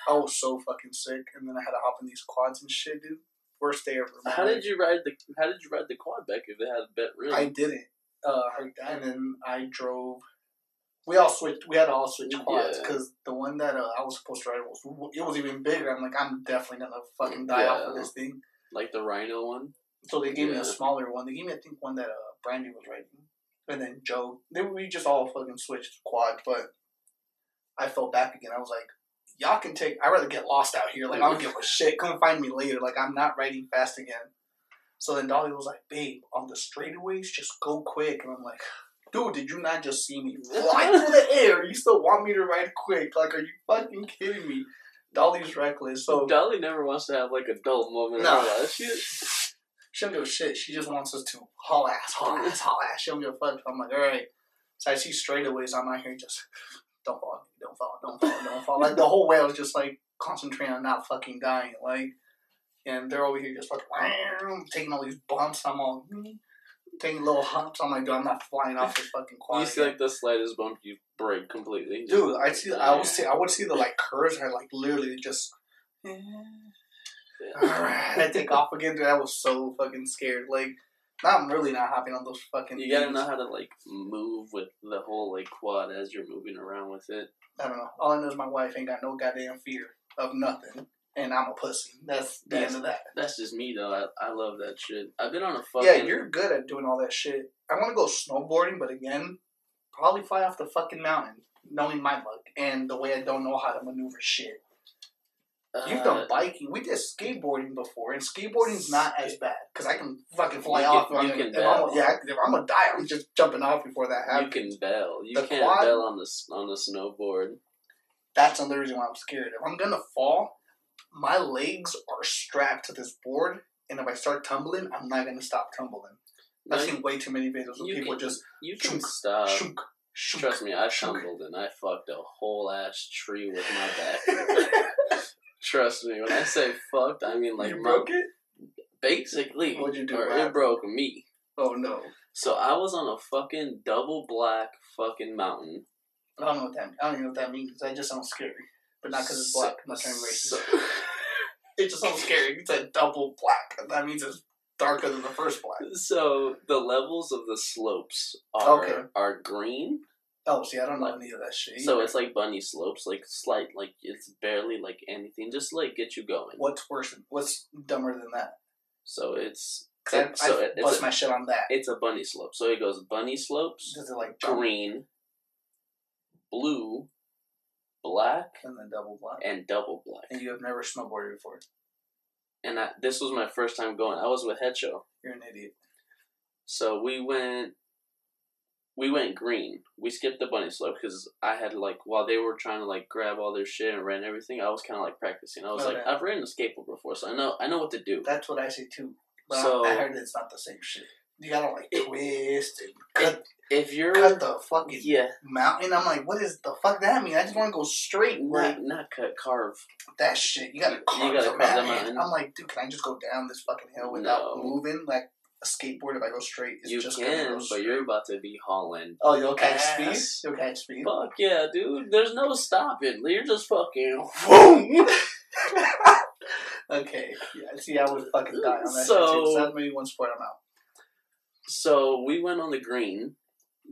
S1: I was so fucking sick, and then I had to hop in these quads and shit, dude. Worst day ever.
S2: How did you ride the How did you ride the quad back if it had a bent rim?
S1: I didn't. Uh, and then I drove. We all switched. We had to all switch quads
S2: Yeah.
S1: because the one that uh, I was supposed to ride was it was even bigger. I'm like, I'm definitely gonna fucking die off of this thing.
S2: like the Rhino one.
S1: So they gave me a smaller one. They gave me, I think, one that uh, Brandy was riding, and then Joe. They we just all fucking switched quad, but I fell back again. I was like, y'all can take. I'd rather get lost out here. Like I don't give a shit. Come find me later. Like I'm not riding fast again. So then Dolly was like, babe, on the straightaways, just go quick. And I'm like, dude, did you not just see me <laughs> fly through the air? You still want me to ride quick? Like, are you fucking kidding me? Dolly's reckless. So
S2: Dolly never wants to have like a dull moment
S1: No.
S2: in her life. She, <sighs>
S1: she don't give a shit. She just wants us to haul ass, haul ass, haul ass. She don't give a fuck. I'm like, all right. So I see straightaways. I'm out here just <sighs> don't fall, don't fall, don't fall, don't fall. Like the whole way, I was just like concentrating on not fucking dying. Like, and they're over here just fucking taking all these bumps. I'm all hmm, taking little humps. I'm like, dude, I'm not flying off this fucking quad.
S2: you see like the slightest bump, you break completely.
S1: Dude, I see. I would see. I would see the like curves, and I like literally just.
S2: Yeah. <sighs>
S1: I take off again. Dude, I was so fucking scared. Like, now I'm really not hopping on those fucking.
S2: You gotta
S1: things.
S2: know how to like move with the whole like quad as you're moving around with it.
S1: I don't know. All I know is my wife ain't got no goddamn fear of nothing, and I'm a pussy. That's the
S2: That's-
S1: end of that.
S2: That's just me though. I, I love that shit. I've been on a fucking
S1: Yeah, you're good at doing all that shit. I want to go snowboarding, but again, probably fly off the fucking mountain, knowing my luck and the way I don't know how to maneuver shit. You've
S2: uh,
S1: done biking. We did skateboarding before, and skateboarding's not as bad because I can fucking fly
S2: You
S1: off.
S2: can- you can bail.
S1: I'm, yeah, if I'm gonna die, I'm just jumping off before that happens.
S2: You can bail. You
S1: The
S2: can't
S1: quad-
S2: bail on the on the snowboard.
S1: That's another reason why I'm scared. If I'm gonna fall, my legs are strapped to this board, and if I start tumbling, I'm not gonna stop tumbling. I've
S2: No,
S1: seen way too many videos of people
S2: can-
S1: just
S2: you can
S1: shunk,
S2: stop.
S1: shunk, shunk.
S2: Trust me, I tumbled and I fucked a whole ass tree with my back. <laughs> Trust me, when I say fucked, I mean like
S1: you
S2: my-
S1: broke it?
S2: basically.
S1: What'd you do,
S2: Or it broke me.
S1: Oh no!
S2: So I was on a fucking double black fucking mountain.
S1: I don't know what that. I don't even know what that means. That just sounds scary, but not because it's black. I'm not turning racist.
S2: so- <laughs>
S1: it just sounds scary. It's a double black. That means it's darker than the first black.
S2: So the levels of the slopes are
S1: Okay.
S2: are green.
S1: Oh, see, I don't know any of that shit.
S2: So
S1: either.
S2: it's like bunny slopes, like slight, like it's barely like anything, just like get you going.
S1: what's worse? What's dumber than that?
S2: So it's it-
S1: I,
S2: so
S1: I
S2: it-
S1: bust
S2: it's a,
S1: my shit on that.
S2: it's a bunny slope. So it goes bunny slopes,
S1: Does it like
S2: green, blue, black,
S1: and then double black?
S2: and double black.
S1: And you have never snowboarded before.
S2: And I, this was my first time going. I was with Head Show.
S1: You're an idiot.
S2: So we went, we went green. We skipped the bunny slope because I had like while they were trying to like grab all their shit and rent everything, I was kind of like practicing. I was like. I've ridden a skateboard before, so I know I know what to do.
S1: That's what I say too. But
S2: So-
S1: I heard it's not the same shit. You gotta like twist and cut,
S2: If you're
S1: cut the fucking
S2: yeah,
S1: mountain. I'm like, what is the fuck that mean? I just want to go straight. Like
S2: not not cut carve.
S1: that shit. You gotta
S2: You
S1: carve
S2: gotta
S1: the mountain.
S2: mountain.
S1: I'm like, dude, can I just go down this fucking hill without
S2: No.
S1: moving? Like a skateboard, if I go straight, it's
S2: you
S1: just gonna
S2: can,
S1: go
S2: but you're about to be hauling.
S1: Oh, you'll catch speed. You'll catch speed.
S2: Fuck yeah, dude. There's no stopping. You're just fucking.
S1: Boom. <laughs> <laughs> okay. Yeah. See, I would fucking die on that shit too.
S2: So-
S1: So that's maybe one sport I'm out.
S2: So we went on the green.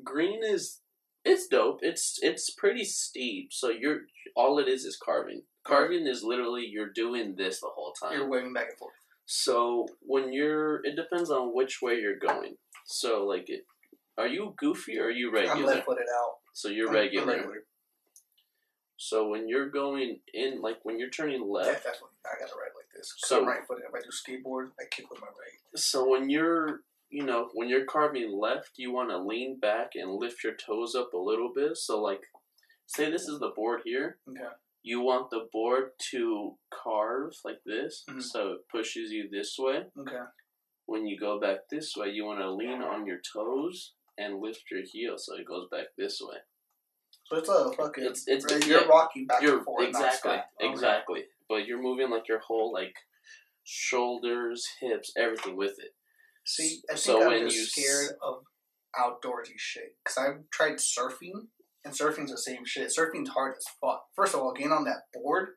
S2: Green is it's dope. It's it's pretty steep. So you're all it is is carving. Carving is literally you're doing this the whole time.
S1: You're waving back and forth.
S2: So when you're, it depends on which way you're going. So like, it, are you goofy or are you
S1: I'm
S2: regular?
S1: left footed out.
S2: So you're
S1: I'm- I'm
S2: regular. So when you're going in, like when you're turning
S1: Yeah,
S2: left.
S1: definitely. I gotta ride like this.
S2: So-
S1: I'm right footed. If I do skateboard, I kick with my right.
S2: So when you're, you know, when you're carving left, you want to lean back and lift your toes up a little bit. So like, say this is the board here.
S1: Okay.
S2: You want the board to carve like this,
S1: Mhm.
S2: so it pushes you this way.
S1: Okay.
S2: When you go back this way, you want to lean on your toes and lift your heel so it goes back this way.
S1: So it's a fucking.
S2: It's- it's-
S1: right, you're
S2: yeah.
S1: rocking back
S2: You're
S1: and forth.
S2: exactly.
S1: Okay.
S2: exactly. But you're moving like your whole like shoulders, hips, everything with it.
S1: See, I think
S2: So
S1: I'm just
S2: you
S1: scared of outdoorsy shit. Because I've tried surfing, and surfing's the same shit. Surfing's hard as fuck. First of all, getting on that board.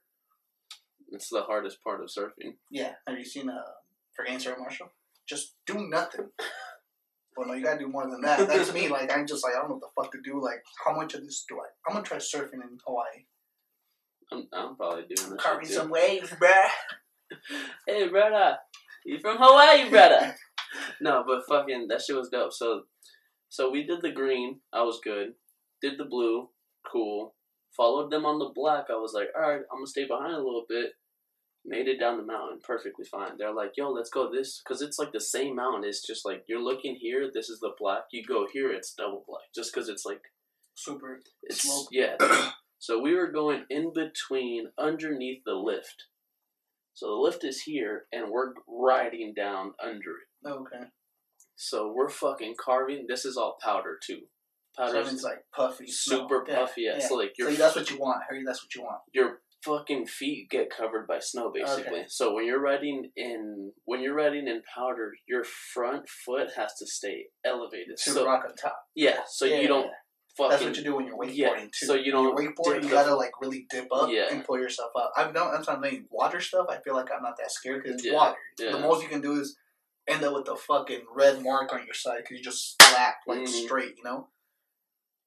S2: It's the hardest part of surfing.
S1: Yeah. Have you seen uh, Forgetting Sarah Marshall? Just do nothing. well, no, you gotta do more than that. That's me. Like, I'm just like, I don't know what the fuck to do. Like, how much of this do I? I'm gonna try surfing in Hawaii.
S2: I'm, I'm probably doing this.
S1: Carving some waves, bruh.
S2: Hey, brother, you from Hawaii, brother? <laughs> <laughs> no, but fucking that shit was dope. So, so we did the green. I was good. Did the blue. Cool. Followed them on the black. I was like, all right, I'm gonna stay behind a little bit. Made it down the mountain perfectly fine. They're like, "Yo, let's go this," because it's like the same mountain. It's just like you're looking here. This is the black. You go here, it's double black. Just because it's like
S1: Super.
S2: it's
S1: Slope.
S2: yeah. <clears throat> so we were going in between, underneath the lift. So the lift is here, and we're riding down under it.
S1: Okay.
S2: So we're fucking carving. This is all powder too.
S1: So
S2: Powder
S1: it's like puffy.
S2: super
S1: Yeah,
S2: puffy. Yeah. So like
S1: So that's what you want, Harry. That's what you want.
S2: your fucking feet get covered by snow basically.
S1: Okay.
S2: So when you're riding in when you're riding in powder, your front foot has to stay elevated.
S1: To
S2: so
S1: rock on top.
S2: yeah, so
S1: Yeah,
S2: you don't
S1: yeah.
S2: fucking
S1: That's what you do when you're wakeboarding
S2: yeah,
S1: too.
S2: so you don't
S1: you're wakeboarding. You gotta like really dip up
S2: Yeah.
S1: and pull yourself up. I've done. That's what I'm saying. Water stuff. I feel like I'm not that scared because it's
S2: Yeah,
S1: water.
S2: yeah.
S1: The most you can do is end up with a fucking red mark on your side because you just slap like
S2: Mhm.
S1: straight. You know.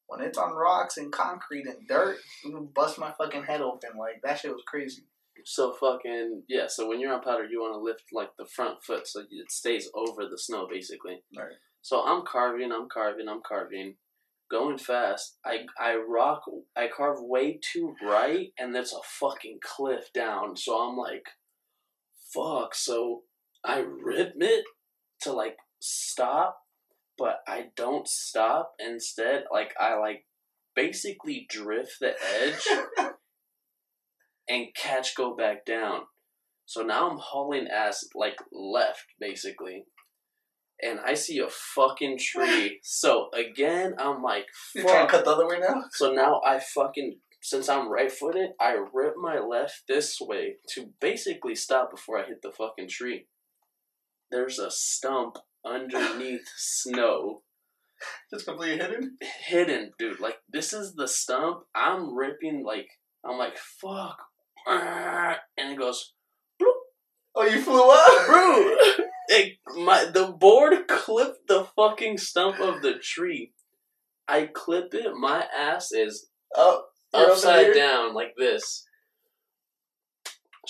S1: When it's on rocks and concrete and dirt, you bust my fucking head open. Like that shit was crazy.
S2: So fucking yeah. So when you're on powder, you want to lift like the front foot so it stays over the snow, basically.
S1: Right.
S2: So I'm carving, I'm carving, I'm carving, going fast. I I rock, I carve way too right, and there's a fucking cliff down. So I'm like, fuck. So I rip it to like stop, but I don't stop. Instead, like I like basically drift the edge <laughs> and catch go back down. So now I'm hauling ass like left basically. And I see a fucking tree. <laughs> So again, I'm like,
S1: You're trying to cut the other way now.
S2: So now I fucking, since I'm right footed, I rip my left this way to basically stop before I hit the fucking tree. There's a stump underneath snow
S1: Just completely hidden.
S2: hidden, dude. Like this is the stump. I'm ripping like I'm like fuck, <laughs> and it goes,
S1: Oh, you flew up, <laughs>
S2: bro. It, my the board clipped the fucking stump of the tree. I clip it. My ass is
S1: Oh,
S2: upside down like this.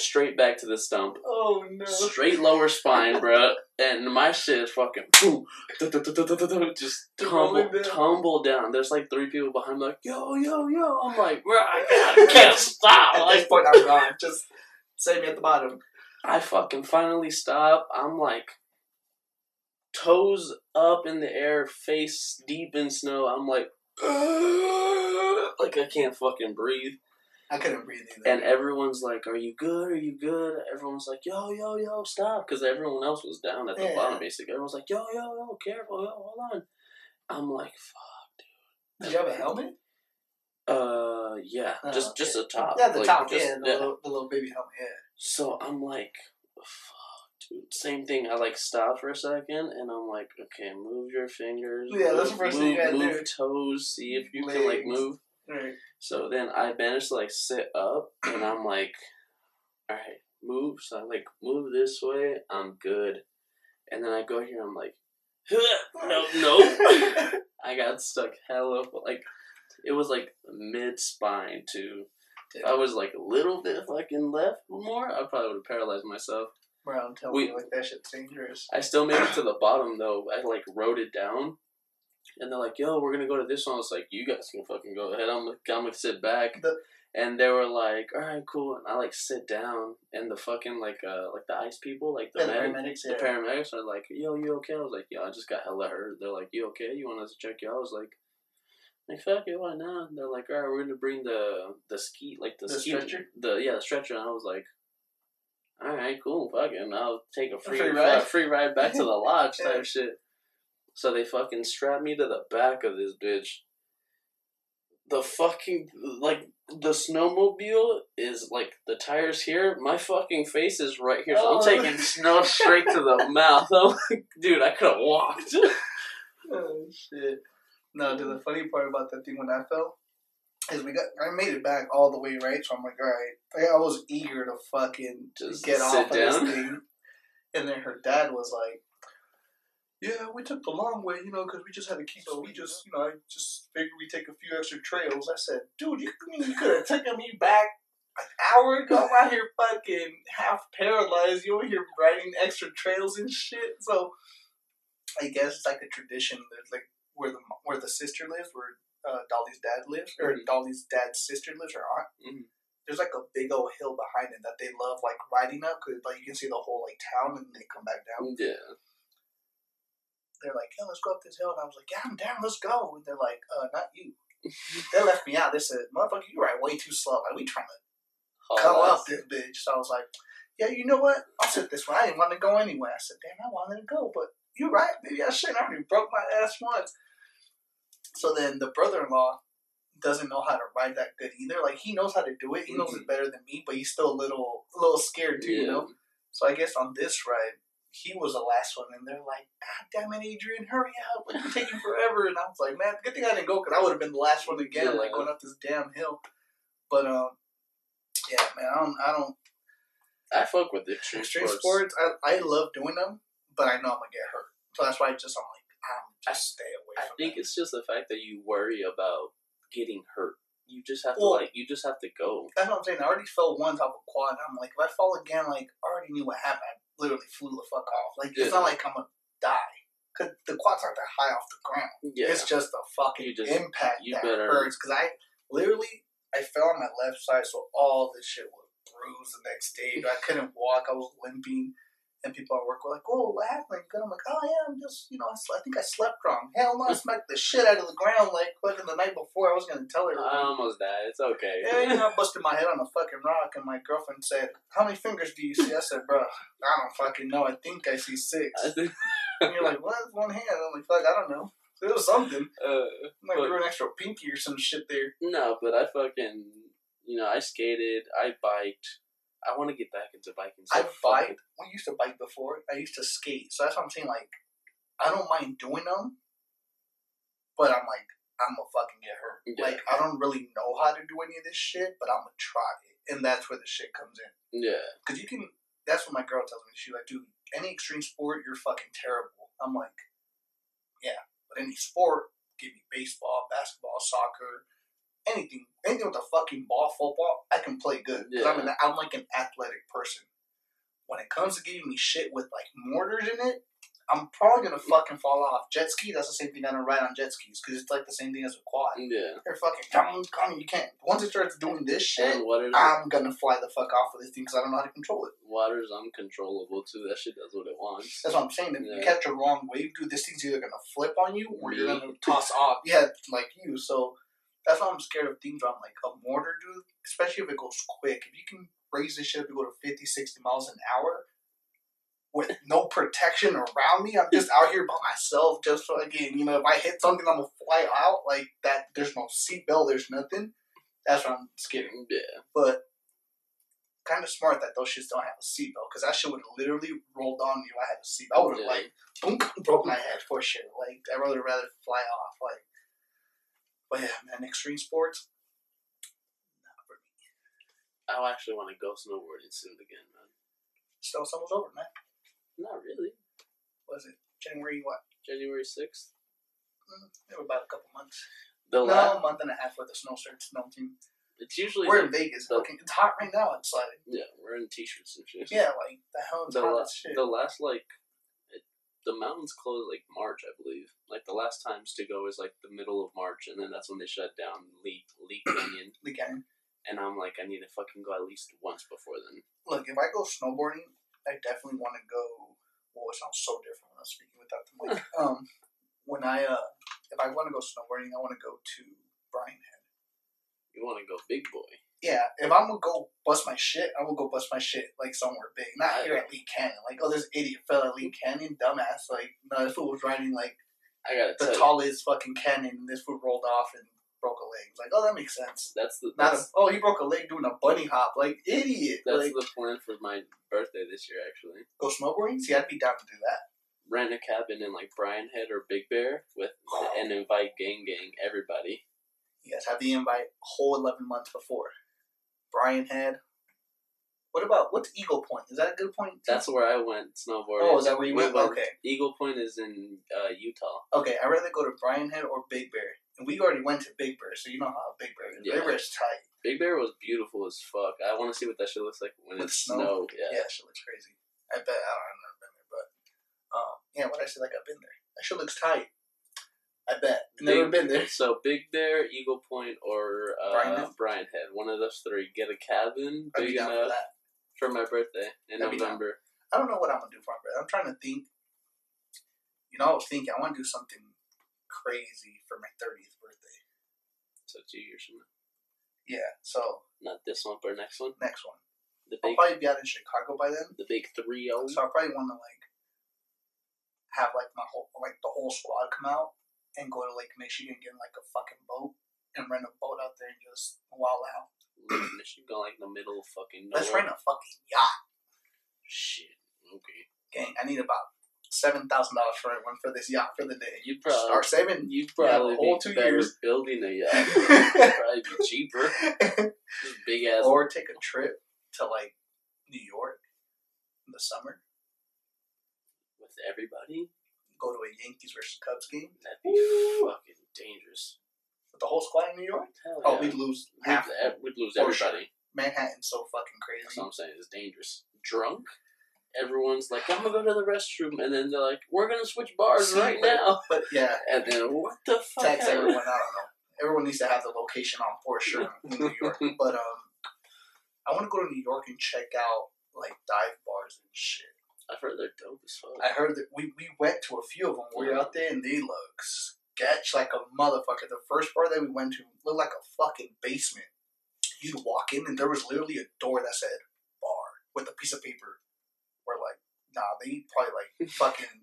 S2: Straight back to the stump.
S1: Oh no.
S2: Straight lower spine, <laughs> bro. And my shit is fucking boom, just tumble,
S1: down.
S2: tumble down. There's like three people behind me, like yo, yo, yo. I'm like, bro, <laughs> I can't stop.
S1: At this point, I'm gone. Just save me at the bottom.
S2: I fucking finally stop. I'm like, toes up in the air, face deep in snow. I'm like, <sighs> like I can't fucking breathe.
S1: I couldn't breathe either.
S2: And everyone's like, "Are you good? Are you good?" Everyone's like, "Yo, yo, yo, stop!" Because everyone else was down at the
S1: Yeah.
S2: bottom. Basically, everyone's like, "Yo, yo, yo, careful, yo, hold on." I'm like, "Fuck." Dude."
S1: Did you have a helmet?
S2: Uh, yeah,
S1: Oh,
S2: just just a top.
S1: Yeah, the
S2: like,
S1: top.
S2: just-
S1: yeah, the, Little, the little baby helmet. Yeah.
S2: So I'm like, "Fuck, dude." Same thing. I like stop for a second, and I'm like, "Okay, move your fingers.
S1: Yeah, that's
S2: move-
S1: the first
S2: move,
S1: thing you gotta
S2: move
S1: do.
S2: toes. See if you can like move."
S1: Right.
S2: So then I managed to like sit up and I'm like, all right, move. So I like move this way. I'm good. And then I go here. I'm like, no, no. <laughs> I got stuck hella like it was like mid spine too. If I was like a little bit fucking left more, I probably would have paralyzed myself.
S1: Bro, I'm telling
S2: We-
S1: you, like that shit's dangerous.
S2: I still made it to the bottom though. I like rode it down, and they're like, "Yo, we're gonna go to this one." I was like, "You guys can fucking go ahead. I'm I'm gonna sit back."
S1: The-
S2: and they were like, "All right, cool." And I like sit down, and the fucking like uh like the ice people, like the
S1: Yeah, the
S2: medic,
S1: paramedics.
S2: the paramedics are like, "Yo, you okay?" I was like, "Yeah, I just got hella hurt." They're like, "You okay? You want us to check you?" out?" I was like. Like fuck it, why not? They're like, all right, we're gonna bring the the ski, like the,
S1: The
S2: ski,
S1: stretcher?
S2: the yeah, the stretcher. And I was like, all right, cool, fuck it, I'll take a free,
S1: free
S2: free
S1: ride?
S2: ride, free ride back to the <laughs> lodge type shit. So they fucking strapped me to the back of this bitch. The fucking like the snowmobile is like the tires here. My fucking face is right here, so
S1: Oh.
S2: I'm taking snow <laughs> straight to the mouth. I'm like, dude, I could have walked.
S1: Oh shit. No, dude. The funny part about that thing when I fell is we got. I made it back all the way right, so I'm like, all right. I was eager to fucking
S2: Just
S1: get off of this thing, and then her dad was like. Yeah, we took the long way, you know, because we just had to keep it. We just, you know, I just figured we'd take a few extra trails. I said, dude, you, mean you could have taken me back an hour ago. I'm out here fucking half paralyzed. You over here riding extra trails and shit. So, I guess it's like a tradition. There's like where the where the sister lives, where uh, Dolly's dad lives, or
S2: Mhm.
S1: Dolly's dad's sister lives, or aunt.
S2: Mhm.
S1: there's like a big old hill behind it that they love like riding up because like you can see the whole like town and they come back down.
S2: Yeah.
S1: They're like, "Yeah, let's go up this hill," and I was like, "Yeah, I'm down. Let's go." And they're like, "Uh, not you." they left me out. They said, "Motherfucker, you ride way too slow. Like we trying to
S2: Oh,
S1: come up this bitch." So I was like, "Yeah, you know what? I'll sit this one. I didn't want to go anyway." I said, "Damn, I wanted to go, but you're right, baby. I shouldn't. I already broke my ass once." So then the brother-in-law doesn't know how to ride that good either. Like he knows how to do it. He knows it better than me, but he's still a little, a little scared too. You know. So I guess on this ride, he was the last one, and they're like, "God damn it, Adrian, hurry up! You're taking forever." And I was like, "Man, good thing I didn't go, because I would have been the last one again, like going up this damn hill." But um, yeah, man, I don't, I don't.
S2: I fuck with the extreme,
S1: Extreme
S2: sports.
S1: sports, I, I love doing them, but I know I'm gonna get hurt, so that's why I just I'm like, I'm just stay away.
S2: I think
S1: that.
S2: it's just the fact that you worry about getting hurt. You just have to like. You just have to go.
S1: that's what I'm saying. I already fell once off a quad. And I'm like, if I fall again, like I already knew what happened. I literally flew the fuck off. Like
S2: Yeah.
S1: it's not like I'm gonna die. Cause the quads aren't that high off the ground.
S2: Yeah.
S1: It's just the fucking
S2: You just-
S1: impact
S2: you
S1: that
S2: better-
S1: hurts. Cause I literally I fell on my left side, so all this shit was bruised the next day. I couldn't walk. I was limping. And people at work were like, "Oh, what happened?" And I'm like, "Oh yeah, I'm just, you know, I, sl- I think I slept wrong. Hell no, I <laughs> smacked the shit out of the ground like fucking the night before. I was gonna tell her.
S2: I almost died. It's okay.
S1: Yeah, you know, I <laughs> busted my head on a fucking rock, and my girlfriend said, "How many fingers do you see?" I said, "Bro, I don't fucking know. I think I see six. And you're like, "What? One hand?" I'm like, "Fuck, I don't know. It was something. <laughs>
S2: Uh,
S1: Like
S2: But-
S1: grew an extra pinky or some shit there."
S2: no, but I fucking. You know, I skated. I biked. I want to get back into biking. So
S1: I bike. We used to bike before. I used to skate, so that's what I'm saying. Like, I don't mind doing them, but I'm like, I'm gonna fucking get hurt.
S2: Yeah.
S1: Like, I don't really know how to do any of this shit, but I'm gonna try it, and that's where the shit comes in.
S2: Yeah.
S1: Because you can, that's what my girl tells me. She's like, dude, any extreme sport, you're fucking terrible. I'm like, yeah, but any sport, give me baseball, basketball, soccer, anything, anything with a fucking ball, football, I can play good. Because I'm,
S2: Yeah.
S1: an, I'm like an athletic person. When it comes to giving me shit with like mortars in it, I'm probably gonna fucking fall off. Jet ski, that's the same thing I don't ride on jet skis because it's like the same thing as a quad.
S2: Yeah.
S1: You're fucking, come, come, you can't. Once it starts doing this shit, I'm gonna fly the fuck off of this thing because I don't know how to control it.
S2: water's uncontrollable too. That shit does what it wants.
S1: That's what I'm saying. If you catch a wrong wave, dude, this thing's either gonna flip on you or you're gonna toss off. Yeah, like you. So that's why I'm scared of things where I'm like a mortar, dude. Especially if it goes quick. If you can raise this shit up to go to 50, 60 miles an hour with no protection around me, I'm just out here by myself. Just so again, you know, if I hit something, I'm gonna fly out like that. There's no seatbelt. There's nothing. That's what I'm scared. Of.
S2: Yeah.
S1: But kind of smart that those shits don't have a seatbelt because that shit would have literally rolled on me if I had a seatbelt. I would have
S2: Yeah.
S1: like boom, <laughs> broke my head for sure. Like I'd rather rather fly off. Like, but yeah, man, extreme sports. Not for me.
S2: I actually want to go snowboarding soon again, man.
S1: Still, summer's over, man.
S2: Not really.
S1: Was it January? What?
S2: January sixth.
S1: Mm, maybe about a couple months.
S2: The
S1: no,
S2: last.
S1: a month and a half where the snow starts melting.
S2: It's usually
S1: We're in Vegas.
S2: the-
S1: Fucking, it's hot right now. It's like
S2: yeah. We're in t-shirts and shit.
S1: yeah, like the hell it's
S2: The,
S1: hot
S2: la-
S1: shit.
S2: the last like, the mountains close like March, I believe. Like the last times to go is like the middle of March, and then that's when they shut down Leak Leak Canyon. <clears throat>
S1: The canyon.
S2: And I'm like, I need to fucking go at least once before then.
S1: look, if I go snowboarding, I definitely want to go. Well, it sounds so different when I'm speaking without the mic. <laughs> um, when I uh, if I want to go snowboarding, I want to go to Brian Head.
S2: You want to go big boy?
S1: Yeah, if I'm gonna go bust my shit, I will go bust my shit like somewhere big, not here at Lee Canyon. Like, oh, this idiot fell at Lee Canyon, dumbass. Like, no, this fool was riding like
S2: I gotta
S1: the
S2: tell you,
S1: tallest fucking canyon, and this fool rolled off and broke a leg. Like, oh, that makes sense.
S2: that's the
S1: Not
S2: that's,
S1: a, oh, he broke a leg doing a bunny hop. Like, idiot.
S2: that's
S1: like,
S2: the plan for my birthday this year. Actually,
S1: go snowboarding? See, I'd be down to do that.
S2: rent a cabin in like Brian Head or Big Bear with and invite gang gang everybody.
S1: You guys have the invite whole 11 months before. Brian Head. What about, what's Eagle Point? Is that a good point?
S2: That's where I went snowboarding.
S1: Oh, is that where you
S2: We
S1: went? Okay.
S2: Eagle Point is in uh, Utah.
S1: Okay, I'd rather go to Brian Head or Big Bear. And we already went to Big Bear, so you know how Big Bear is.
S2: Yeah.
S1: Big Bear's tight.
S2: Big Bear was beautiful as fuck. I want to see what that shit looks like when
S1: With
S2: it
S1: snow?
S2: snowed. Yeah.
S1: Yeah, that shit looks crazy. I bet, I don't know, I've never been there, but, um, yeah, what I say, like, I've been there. That shit looks tight. I bet. Never
S2: Big-
S1: been there.
S2: So Big Bear, Eagle Point, or uh,
S1: Brian Head?
S2: Brian Head. One of those three. Get a cabin
S1: I'd
S2: big
S1: for
S2: enough
S1: that.
S2: for my birthday in
S1: I'd.
S2: November.
S1: I don't know what I'm gonna do for my birthday. I'm trying to think. You know, I was thinking I want to do something crazy for my 30th birthday.
S2: So two years from now.
S1: Yeah. So
S2: Not this one, but next one.
S1: next one,
S2: The big, I'll
S1: probably be out in Chicago by then.
S2: the big three oh.
S1: So I probably want to like have like my whole like the whole squad come out and go to Lake Michigan, get in like a fucking boat and rent a boat out there and just wild out.
S2: Lake Michigan, go like in the middle of fucking
S1: Let's
S2: nowhere.
S1: rent a fucking yacht,
S2: Shit. Okay.
S1: gang. I need about seven thousand dollars for one for this yacht for the day.
S2: You probably
S1: Start saving.
S2: you
S1: Yeah,
S2: probably
S1: a whole
S2: be
S1: two years.
S2: building a yacht. <laughs> probably be cheaper. <laughs> Big ass.
S1: or take a trip to like New York in the summer.
S2: with everybody.
S1: Go to a Yankees versus Cubs game
S2: That'd be
S1: Ooh.
S2: fucking dangerous.
S1: with the whole squad in New York.
S2: Hell
S1: Oh,
S2: yeah.
S1: we'd lose
S2: We'd,
S1: half.
S2: eh, we'd lose
S1: For sure.
S2: everybody.
S1: Manhattan's so fucking
S2: That's
S1: crazy.
S2: what I'm saying. It's dangerous. Drunk. Everyone's like, I'm gonna go to the restroom, and then they're like, "We're gonna switch bars right now."
S1: But yeah, <laughs>
S2: And then what the fuck?
S1: text
S2: happened?
S1: everyone. I don't know. Everyone needs to have the location on for sure in <laughs> New York. But um, I want to go to New York and check out like dive bars and shit.
S2: I've heard they're dope as fuck.
S1: I heard that we, we went to a few of them. We were out there and they look sketch like a motherfucker. The first bar that we went to looked like a fucking basement. You'd walk in and there was literally a door that said bar with a piece of paper. We're like, nah, they probably like <laughs> fucking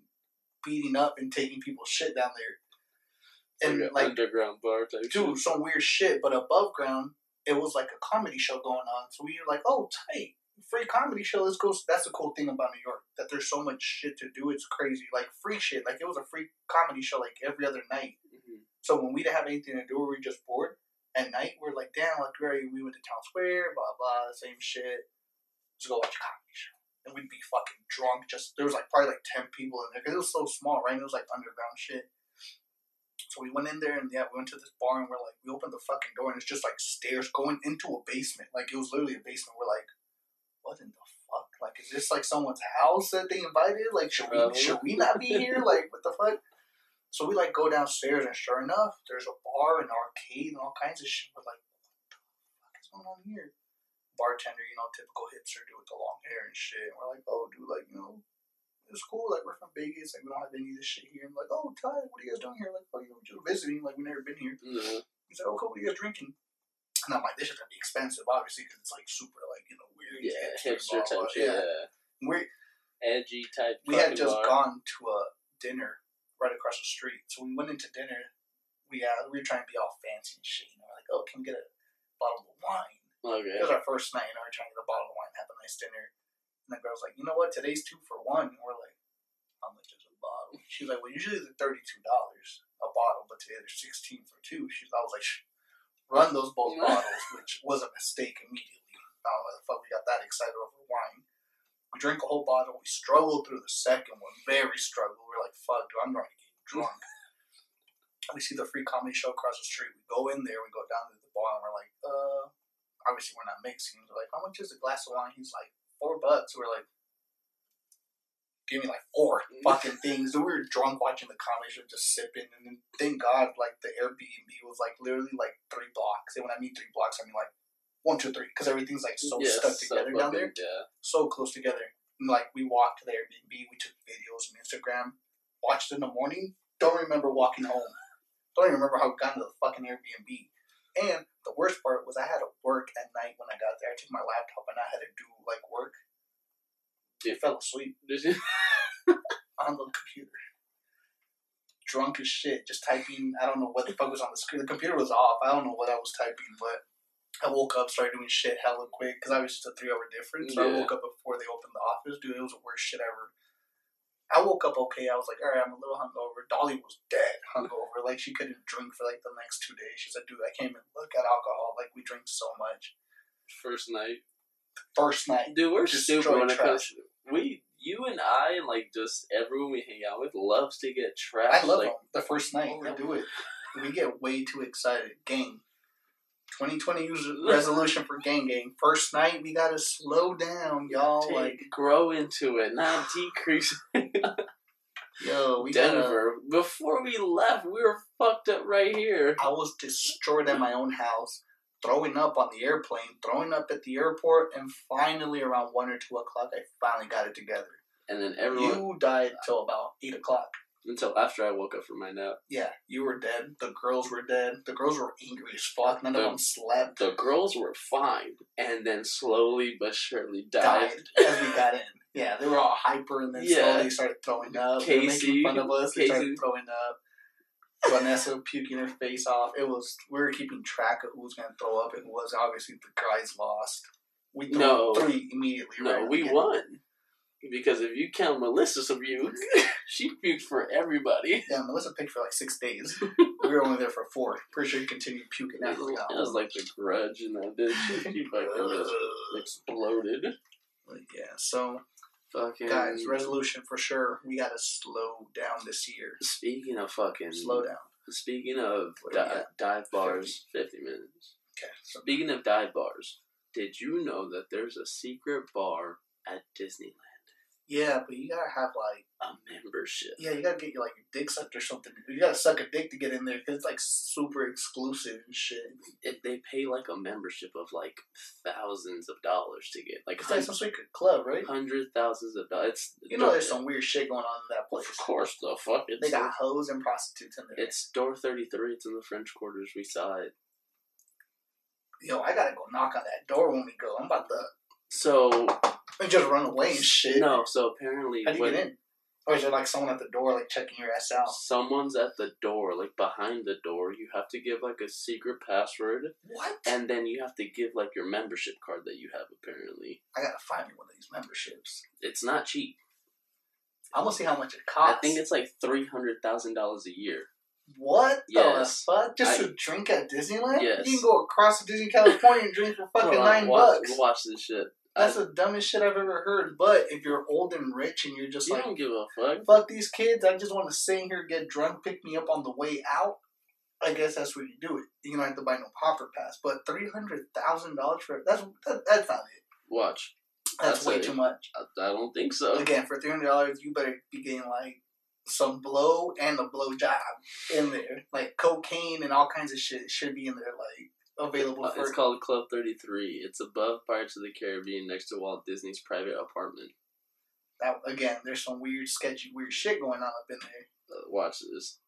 S1: beating up and taking people's shit down there. And
S2: like,
S1: like,
S2: underground bar type.
S1: dude,
S2: shit.
S1: some weird shit. But above ground, it was like a comedy show going on. So we were like, oh, tight. Free comedy show. Let's go. That's the cool thing about New York. That there's so much shit to do. It's crazy. Like free shit. Like it was a free comedy show like every other night.
S2: Mhm.
S1: So when we didn't have anything to do, we were just bored. At night, we're like, damn, like we we went to town square, blah blah, same shit. Let's go watch a comedy show. And we'd be fucking drunk. Just there was like probably like ten people in there because it was so small, right? It was like underground shit. So we went in there and yeah, we went to this bar and we're like, we opened the fucking door and it's just like stairs going into a basement. Like it was literally a basement. We're like, what in the fuck? Like, is this like someone's house that they invited? Like, should we should we not be here? <laughs> Like, what the fuck? So we like go downstairs and sure enough, there's a bar and arcade and all kinds of shit. We're like, what the fuck is going on here? Bartender, you know, typical hipster dude with the long hair and shit. And we're like, oh, dude, like, you know, it's cool. Like, we're from Vegas. Like, we don't have any of this shit here. And like, oh, Ty, what are you guys doing here? Like, oh, you know, we're just visiting. Like, we've never been here.
S2: No.
S1: He's like, oh, cool, what are you guys drinking? And I'm like, this is gonna be expensive, obviously, because it's like super, like, you know, weird.
S2: Yeah,
S1: hipster, <laughs>
S2: type shit.
S1: Yeah.
S2: Edgy type.
S1: we had just
S2: bar.
S1: gone to a dinner right across the street. So we went into dinner. We uh, we were trying to be all fancy and shit. You know, like, oh, can we get a bottle of wine?
S2: Okay.
S1: It was our first night, and we were trying to get a bottle of wine, have a nice dinner. And the girl's like, you know what? Today's two for one. And we're like, how much is a bottle? She's like, well, usually they're thirty-two dollars a bottle, but today they're sixteen for two. She's, I was like, Shh, run those both bottles, which was a mistake immediately. I don't know the fuck we got that excited over wine. We drank a whole bottle. We struggled through the second one, very struggled. We are like, fuck, dude, I'm going to get drunk. <laughs> we see the free comedy show across the street. We go in there. We go down to the bar, and we're like, uh, obviously we're not mixing. We're like, how much is a glass of wine? He's like, four bucks. We're like, give me like four fucking things. We were drunk watching the comedy show, just sipping. And then thank God, like the Airbnb was like literally like three blocks. And when I mean three blocks, I mean like one, two, three, because everything's like so
S2: Yeah,
S1: stuck
S2: so
S1: together down there,
S2: Yeah.
S1: so close together. And, like we walked to the Airbnb, we took videos on Instagram, watched in the morning. Don't remember walking home. Don't even remember how we got into the fucking Airbnb. And the worst part was I had to work at night when I got there. I took my laptop and I had to do like work. I fell asleep <laughs>
S2: Did you?
S1: on the computer. Drunk as shit, just typing. I don't know what the fuck was on the screen. The computer was off. I don't know what I was typing, but I woke up, started doing shit hella quick because I was just a three hour difference. So I woke up before they opened the office. Dude, it was the worst shit ever. I woke up okay. I was like, all right, I'm a little hungover. Dolly was dead hungover. Like, she couldn't drink for like the next two days. She said, dude, I can't even look at alcohol. Like, we drink so much.
S2: First night.
S1: First night.
S2: Dude, we're stupid when it comes. We, you and I, and like just everyone we hang out with, loves to get trash.
S1: I love
S2: like,
S1: them. The first night we do it, we get way too excited. Gang. 2020 <laughs> resolution for gang gang. First night we gotta slow down, y'all.
S2: take-
S1: Like
S2: grow into it, not decrease. <laughs>
S1: Yo, we
S2: Denver. Before we left, we were fucked up right here.
S1: I was destroyed at my own house, throwing up on the airplane, throwing up at the airport, and finally around one or two o'clock, I finally got it together.
S2: And then everyone
S1: You died till about eight o'clock.
S2: until after I woke up from my nap.
S1: Yeah, you were dead. The girls were dead. The girls were angry as fuck. None of them slept.
S2: The girls were fine, and then slowly but surely
S1: Died
S2: died.
S1: as we got in. Yeah, they were all hyper, and then
S2: Yeah.
S1: slowly started throwing up. They were
S2: Casey-
S1: making fun of us. They
S2: Casey-
S1: started throwing up. Vanessa puking her face off. It was we were keeping track of who was gonna throw up and who was obviously the guys lost. We threw
S2: No.
S1: three immediately.
S2: No,
S1: at
S2: we won. Because if you count Melissa's <laughs> puke, she puked for everybody.
S1: Yeah, Melissa puked for like six days. <laughs> we were only there for four. Pretty sure you continued puking after we got
S2: was like the grudge and that did she, fucking <laughs> exploded.
S1: But yeah, so
S2: Fucking
S1: guys, resolution for sure. We gotta slow down this year.
S2: Speaking of fucking
S1: Slow down.
S2: Speaking of
S1: What do we
S2: di- dive bars, 50 minutes.
S1: Okay. So
S2: Speaking of dive bars, did you know that there's a secret bar at Disneyland?
S1: Yeah, but you gotta have like
S2: A membership.
S1: yeah, you gotta get your like your dick sucked or something. You gotta suck a dick to get in there because it's like super exclusive and shit.
S2: If they pay like a membership of like thousands of dollars to get like
S1: It's like some secret club, right?
S2: hundred thousands of dollars. It's
S1: You know, there's some weird shit going on in that place.
S2: Of course, the fuck it's
S1: They got hoes and prostitutes in there.
S2: it's door thirty three. It's in the French Quarters. We saw it.
S1: Yo, I gotta go knock on that door when we go. I'm about to
S2: So
S1: and just run away and shit.
S2: no. So apparently,
S1: How do you get in? Or is there like someone at the door like checking your ass out?
S2: someone's at the door, like behind the door, you have to give like a secret password,
S1: What?
S2: and then you have to give like your membership card that you have. Apparently,
S1: I gotta find me one of these memberships.
S2: it's not cheap.
S1: I'm gonna see how much it costs.
S2: I think it's like three hundred thousand dollars a year.
S1: What
S2: Yes.
S1: the fuck? Just
S2: I-
S1: to drink at Disneyland?
S2: Yes.
S1: You can go across to Disney, California and drink for fucking
S2: on,
S1: nine
S2: watch,
S1: bucks.
S2: Watch this shit.
S1: That's
S2: I-
S1: the dumbest shit I've ever heard. But if you're old and rich and you're just
S2: you
S1: like,
S2: don't give a fuck.
S1: fuck these kids, I just want to sit here, get drunk, pick me up on the way out. I guess that's where you do it. You don't have to buy no popper pass. But three hundred thousand dollars for that's that, that's not it.
S2: Watch.
S1: That's,
S2: That's
S1: way
S2: it.
S1: too much.
S2: I, I don't think so.
S1: Again, for three hundred dollars, you better be getting like some blow and a blow job in there, like cocaine and all kinds of shit should be in there, like available
S2: Uh,
S1: for.
S2: it's called Club 33. It's above Pirates of the Caribbean next to Walt Disney's private apartment.
S1: that, again, there's some weird, sketchy, weird shit going on up in there.
S2: Uh, watch this.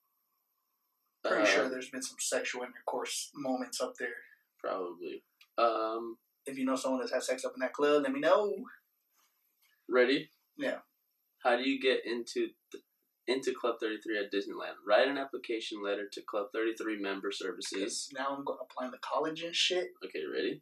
S1: Pretty
S2: Uh,
S1: sure there's been some sexual intercourse moments up there.
S2: Probably. Um,
S1: If you know someone that's had sex up in that club, let me know.
S2: ready?
S1: Yeah.
S2: How do you get into into Club 33 at Disneyland? Write an application letter to Club 33 member services.
S1: Now I'm going to college and shit.
S2: Okay, ready?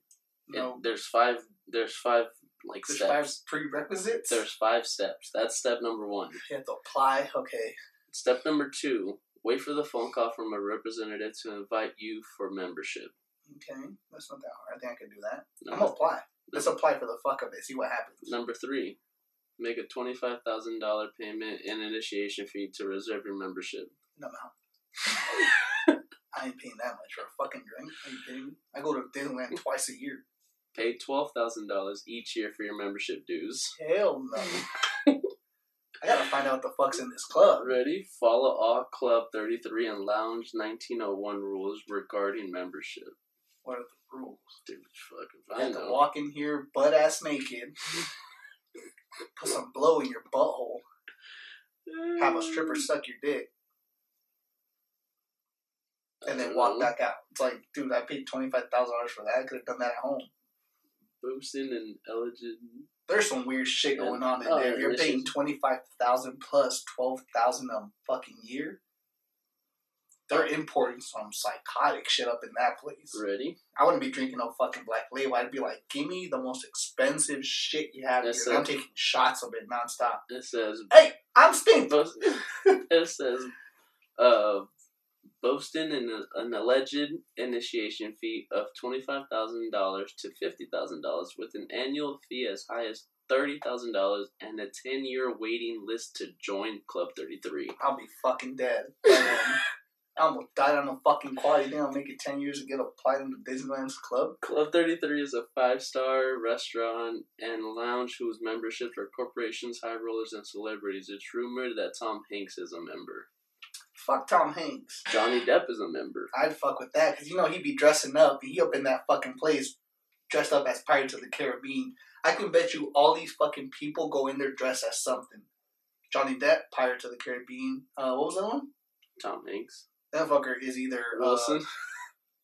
S1: No,
S2: And there's five. There's five like
S1: there's
S2: steps.
S1: five prerequisites.
S2: There's five steps. That's step number one.
S1: you have to apply. Okay.
S2: Step number two: wait for the phone call from a representative to invite you for membership.
S1: Okay. That's not that hard. I think I can do that. I'm gonna apply. Let's apply for the fuck of it. See what happens.
S2: number three: make a twenty-five thousand dollar payment and initiation fee to reserve your membership.
S1: No amount. I ain't paying that much for a fucking drink. Are you kidding me? I go to Disneyland twice a year.
S2: Pay twelve thousand dollars each year for your membership dues.
S1: Hell no. <laughs> I gotta find out what the fuck's in this club.
S2: Ready? Follow all Club 33 and Lounge 1901 rules regarding membership.
S1: What are the rules?
S2: Dude, fucking
S1: You
S2: I
S1: have to walk in here butt ass naked, <laughs> put some blow in your butthole, have a stripper suck your dick, and then walk
S2: Uh,
S1: back out. It's like, dude, I paid twenty five thousand dollars for that. I could have done that at home.
S2: Boosting and Elegant.
S1: There's some weird shit going on in
S2: Oh,
S1: there. You're paying twenty five thousand plus twelve thousand a fucking year. They're importing some psychotic shit up in that place.
S2: Ready?
S1: I wouldn't be drinking no fucking black label. I'd be like, give me the most expensive shit you have here. I'm taking shots of it nonstop.
S2: It says
S1: Hey, I'm stink. <laughs>
S2: Boast- it says uh boasting an, an alleged initiation fee of twenty five thousand dollars to fifty thousand dollars with an annual fee as high as thirty thousand dollars and a ten year waiting list to join Club thirty three.
S1: I'll be fucking dead. <laughs> I almost died on a fucking quad. You think I'll make it ten years to get a applied into Disneyland's club?
S2: Club 33 is a five star restaurant and lounge whose memberships are corporations, high rollers, and celebrities. It's rumored that Tom Hanks is a member.
S1: Fuck Tom Hanks.
S2: Johnny Depp is a member.
S1: I'd fuck with that because you know he'd be dressing up. He up in that fucking place, dressed up as Pirates of the Caribbean. I can bet you all these fucking people go in there dressed as something. Johnny Depp, Pirates of the Caribbean. Uh, what was that one?
S2: Tom Hanks.
S1: That fucker is either
S2: Wilson.
S1: Uh,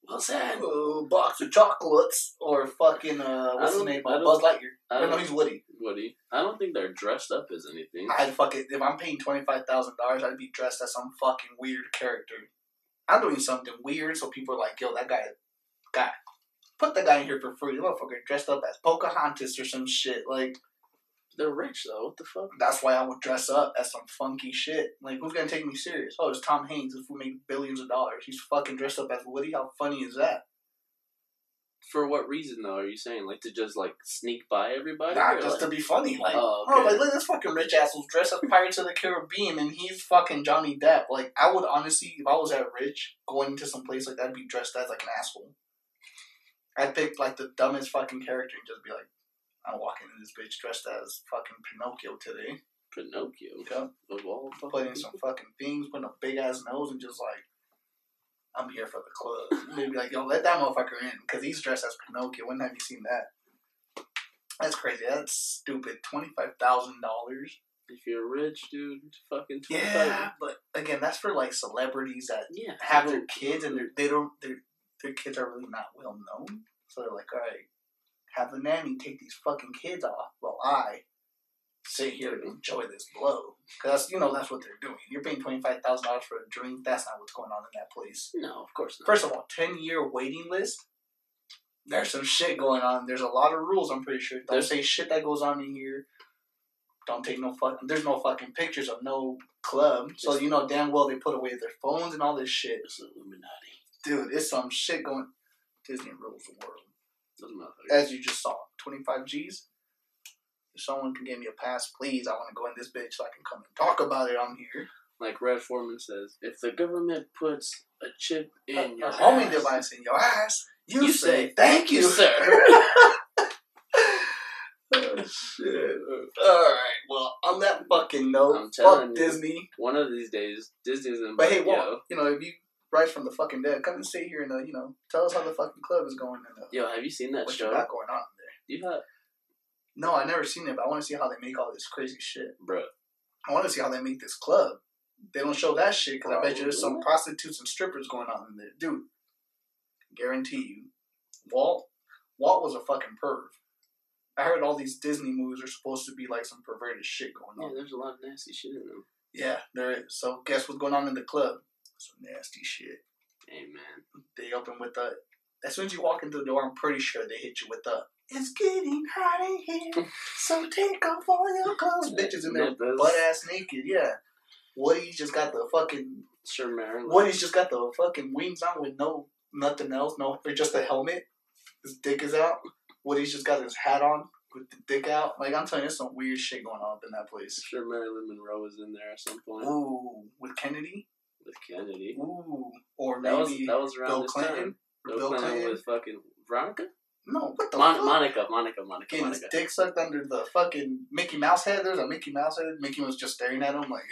S2: Wilson. <laughs>
S1: uh, box of chocolates or fucking uh, what's his name?
S2: I
S1: Uh, Buzz Lightyear.
S2: I
S1: no,
S2: don't, know
S1: he's Woody.
S2: Woody. I don't think they're dressed up as anything.
S1: I'd fuck it. If I'm paying twenty five thousand dollars, I'd be dressed as some fucking weird character. I'm doing something weird, so people are like, "Yo, that guy, guy, put that guy in here for free." The motherfucker dressed up as Pocahontas or some shit. Like
S2: They're rich though. What the fuck?
S1: that's why I would dress up as some funky shit. Like who's gonna take me serious? Oh, it's Tom Hanks. If we make billions of dollars, he's fucking dressed up as Woody. How funny is that?
S2: For what reason though? Are you saying like to just like sneak by everybody?
S1: Nah, just to be funny. Like,
S2: Oh, okay.
S1: like look, this fucking rich asshole's dressed up Pirates of the Caribbean, and he's fucking Johnny Depp. Like, I would honestly, if I was that rich, going to some place like that, I'd be dressed as like an asshole. I'd pick like the dumbest fucking character and just be like, I'm walking in this bitch dressed as fucking Pinocchio today.
S2: Pinocchio.
S1: Okay.
S2: Of all fucking
S1: in some fucking things, putting a big ass nose, and just like, I'm here for the club. They'd be like, yo, let that motherfucker in, because he's dressed as Pinocchio. When have you seen that? That's crazy. That's stupid. Twenty five thousand dollars.
S2: If you're rich, dude, fucking 25.
S1: Yeah, but again, that's for like celebrities that
S2: Yeah.
S1: have their kids and they're, they don't their their kids are really not well known. So they're like, all right, have the nanny take these fucking kids off while I sit here and enjoy this blow. Because you know that's what they're doing. You're paying twenty five thousand dollars for a drink. That's not what's going on in that place.
S2: No, of course not.
S1: First of all, ten year waiting list. There's some shit going on. There's a lot of rules. I'm pretty sure. Don't
S2: There's-
S1: say shit that goes on in here. Don't take no fucking. There's no fucking pictures of no club. So you know damn well they put away their phones and all this shit.
S2: It's Illuminati.
S1: Dude, it's some shit going. Disney rules the world.
S2: Doesn't matter.
S1: As you just saw, 25 G's. If someone can give me a pass, please, I want to go in this bitch so I can come and talk about it on here.
S2: Like Red Foreman says, if the government puts a chip in
S1: A,
S2: your
S1: a homing device in your ass, you,
S2: You
S1: say,
S2: say,
S1: thank you, sir. <laughs> <laughs> oh, shit. Alright, well, on that fucking note,
S2: I'm
S1: fuck
S2: you.
S1: Disney.
S2: One of these days, Disney's gonna.
S1: But hey, well,
S2: yo,
S1: you know, if you rise from the fucking dead, come and sit here and, uh, you know, tell us how the fucking club is going and uh,
S2: yo, have you seen that
S1: what
S2: show?
S1: going on there.
S2: You have,
S1: No, I never seen it, but I want to see how they make all this crazy shit.
S2: bro.
S1: I want to see how they make this club. They don't show that shit because I bet you there's some prostitutes and strippers going on in there, dude. Guarantee you, Walt. Walt was a fucking perv. I heard all these Disney movies are supposed to be like some perverted shit going on.
S2: Yeah, there's a lot of nasty shit in them.
S1: Yeah, there is. So guess what's going on in the club? Some nasty shit.
S2: Hey man,
S1: They open with the. As soon as you walk into the door, I'm pretty sure they hit you with the. It's getting hot in here, so take off all your clothes. <laughs> Bitches in there, butt ass naked. Yeah. Woody's just got the fucking.
S2: sure, Marilyn.
S1: Woody's just got the fucking wings on with no nothing else. No, or just a helmet. His dick is out. Woody's just got his hat on with the dick out. Like I'm telling you, there's some weird shit going on up in that place.
S2: Sure, Marilyn Monroe was in there at some point
S1: Ooh, with Kennedy.
S2: With Kennedy.
S1: Ooh, or
S2: That was
S1: maybe
S2: that was around
S1: Bill
S2: this
S1: Clinton.
S2: time.
S1: Bill,
S2: Bill Clinton,
S1: Clinton.
S2: with fucking Veronica.
S1: No, what the
S2: Mon-
S1: fuck?
S2: Monica, Monica, Monica,
S1: Getting his
S2: Monica.
S1: dick sucked under the fucking Mickey Mouse head. There's a Mickey Mouse head. Mickey was just staring at him like,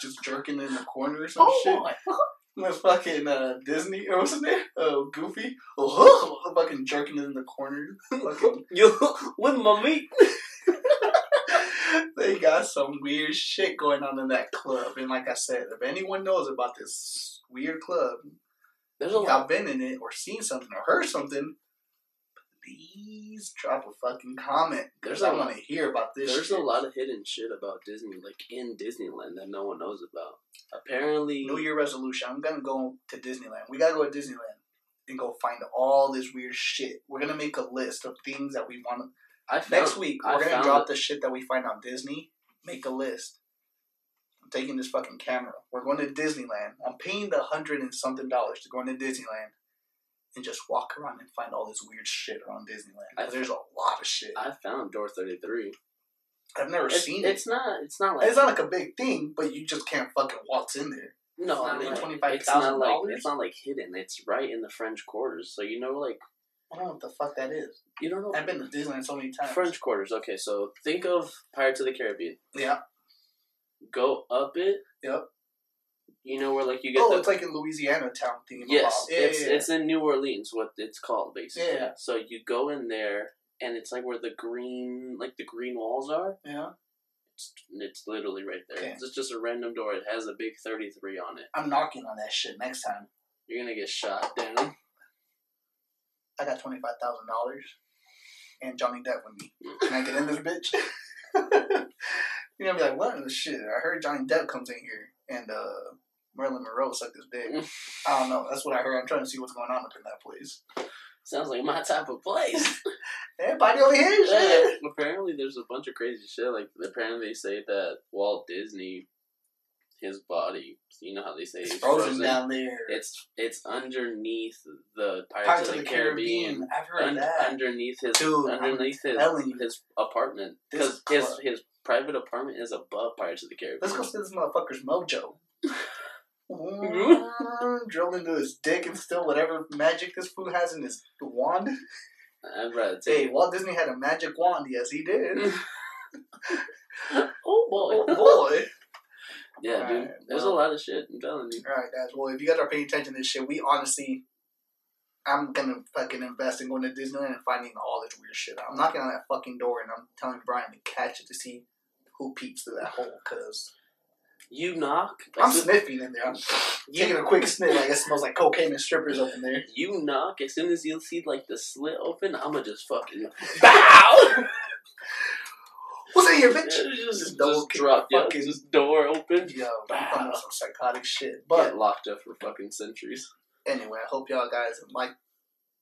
S1: just jerking in the corner or some shit. <laughs> With fucking uh, Disney or what's his name? Oh, Goofy. Oh, <laughs> fucking jerking in the corner. <laughs> Fucking,
S2: You with my meat?
S1: They got some weird shit going on in that club. And like I said, if anyone knows about this weird club,
S2: There's a
S1: I've been in it or seen something or heard something, please drop a fucking comment.
S2: There's
S1: I want to hear about this.
S2: There's
S1: shit.
S2: a lot of hidden shit about Disney, like in Disneyland, that no one knows about. Apparently,
S1: New Year resolution. I'm gonna go to Disneyland. We gotta go to Disneyland and go find all this weird shit. We're gonna make a list of things that we want.
S2: I found,
S1: Next week, we're gonna drop
S2: it.
S1: the shit that we find on Disney. Make a list. I'm taking this fucking camera. We're going to Disneyland. I'm paying the hundred and something dollars to go into Disneyland and just walk around and find all this weird shit around Disneyland. 'Cause
S2: I-
S1: There's a lot of shit.
S2: I found Door Thirty Three.
S1: I've never
S2: It's,
S1: seen
S2: it's
S1: it.
S2: It's not. It's not like
S1: It's not like a big thing, but you just can't fucking waltz in there.
S2: No,
S1: not
S2: I mean,
S1: like
S2: it's not like
S1: $25,000?
S2: it's not like hidden. It's right in the French quarters. So you know, like
S1: I don't know what the fuck that is.
S2: you don't know
S1: I've been to Disneyland so many times.
S2: French quarters. Okay, so think of Pirates of the Caribbean.
S1: Yeah.
S2: Go up it.
S1: Yep.
S2: You know where like you get
S1: Oh,
S2: the
S1: it's like in Louisiana town thing.
S2: yes, uh-huh.
S1: Yeah,
S2: it's
S1: yeah, yeah.
S2: it's in New Orleans. What it's called basically.
S1: Yeah.
S2: So you go in there, and it's like where the green like the green walls are.
S1: yeah.
S2: It's, it's literally right there.
S1: Okay.
S2: It's just a random door. It has a big thirty three on it.
S1: I'm knocking on that shit next time.
S2: You're gonna get shot down.
S1: I got twenty five thousand dollars and Johnny Depp with me. Can I get in this bitch? <laughs> You're gonna be like, what in the shit? I heard Johnny Depp comes in here and uh Marilyn Monroe sucked his dick. I don't know. That's what I heard. I'm trying to see what's going on up in that place.
S2: Sounds like my type of place. <laughs>
S1: Everybody over here,
S2: Yeah,
S1: shit.
S2: apparently there's a bunch of crazy shit. Like apparently they say that Walt Disney, his body, you know how they say
S1: It's
S2: he's
S1: frozen down there.
S2: It's it's underneath the Pirates,
S1: Pirates
S2: of the, Caribbean.
S1: I've heard
S2: Un-
S1: that.
S2: underneath his
S1: Dude, I'm
S2: underneath his his apartment because his his private apartment is above Pirates of the Caribbean.
S1: Let's go see this motherfucker's mojo. <laughs> Mm, drill into his dick and still whatever magic this fool has in his wand.
S2: I'd rather take Hey.
S1: Walt Disney had a magic wand. Yes, he did. <laughs>
S2: oh boy!
S1: oh boy. <laughs>
S2: yeah, dude. There's
S1: well.
S2: a lot of shit. I'm telling you.
S1: All right, guys. Well, if you guys are paying attention to this shit, we honestly, I'm gonna fucking invest in going to Disneyland and finding all this weird shit. I'm knocking on that fucking door and I'm telling Brian to catch it to see who peeps through that hole. Cause
S2: You knock.
S1: I'm
S2: soon-
S1: sniffing in there. I'm taking a quick sniff. Like it smells like cocaine and strippers up in there.
S2: You knock as soon as you see like the slit open. I'ma just fucking bow. <laughs>
S1: What's in here, bitch?
S2: just,
S1: Just double
S2: just drop, yeah,
S1: fucking-
S2: just door open.
S1: Yo, I'm on some psychotic shit.
S2: But
S1: But
S2: locked up for fucking centuries.
S1: anyway, I hope y'all guys liked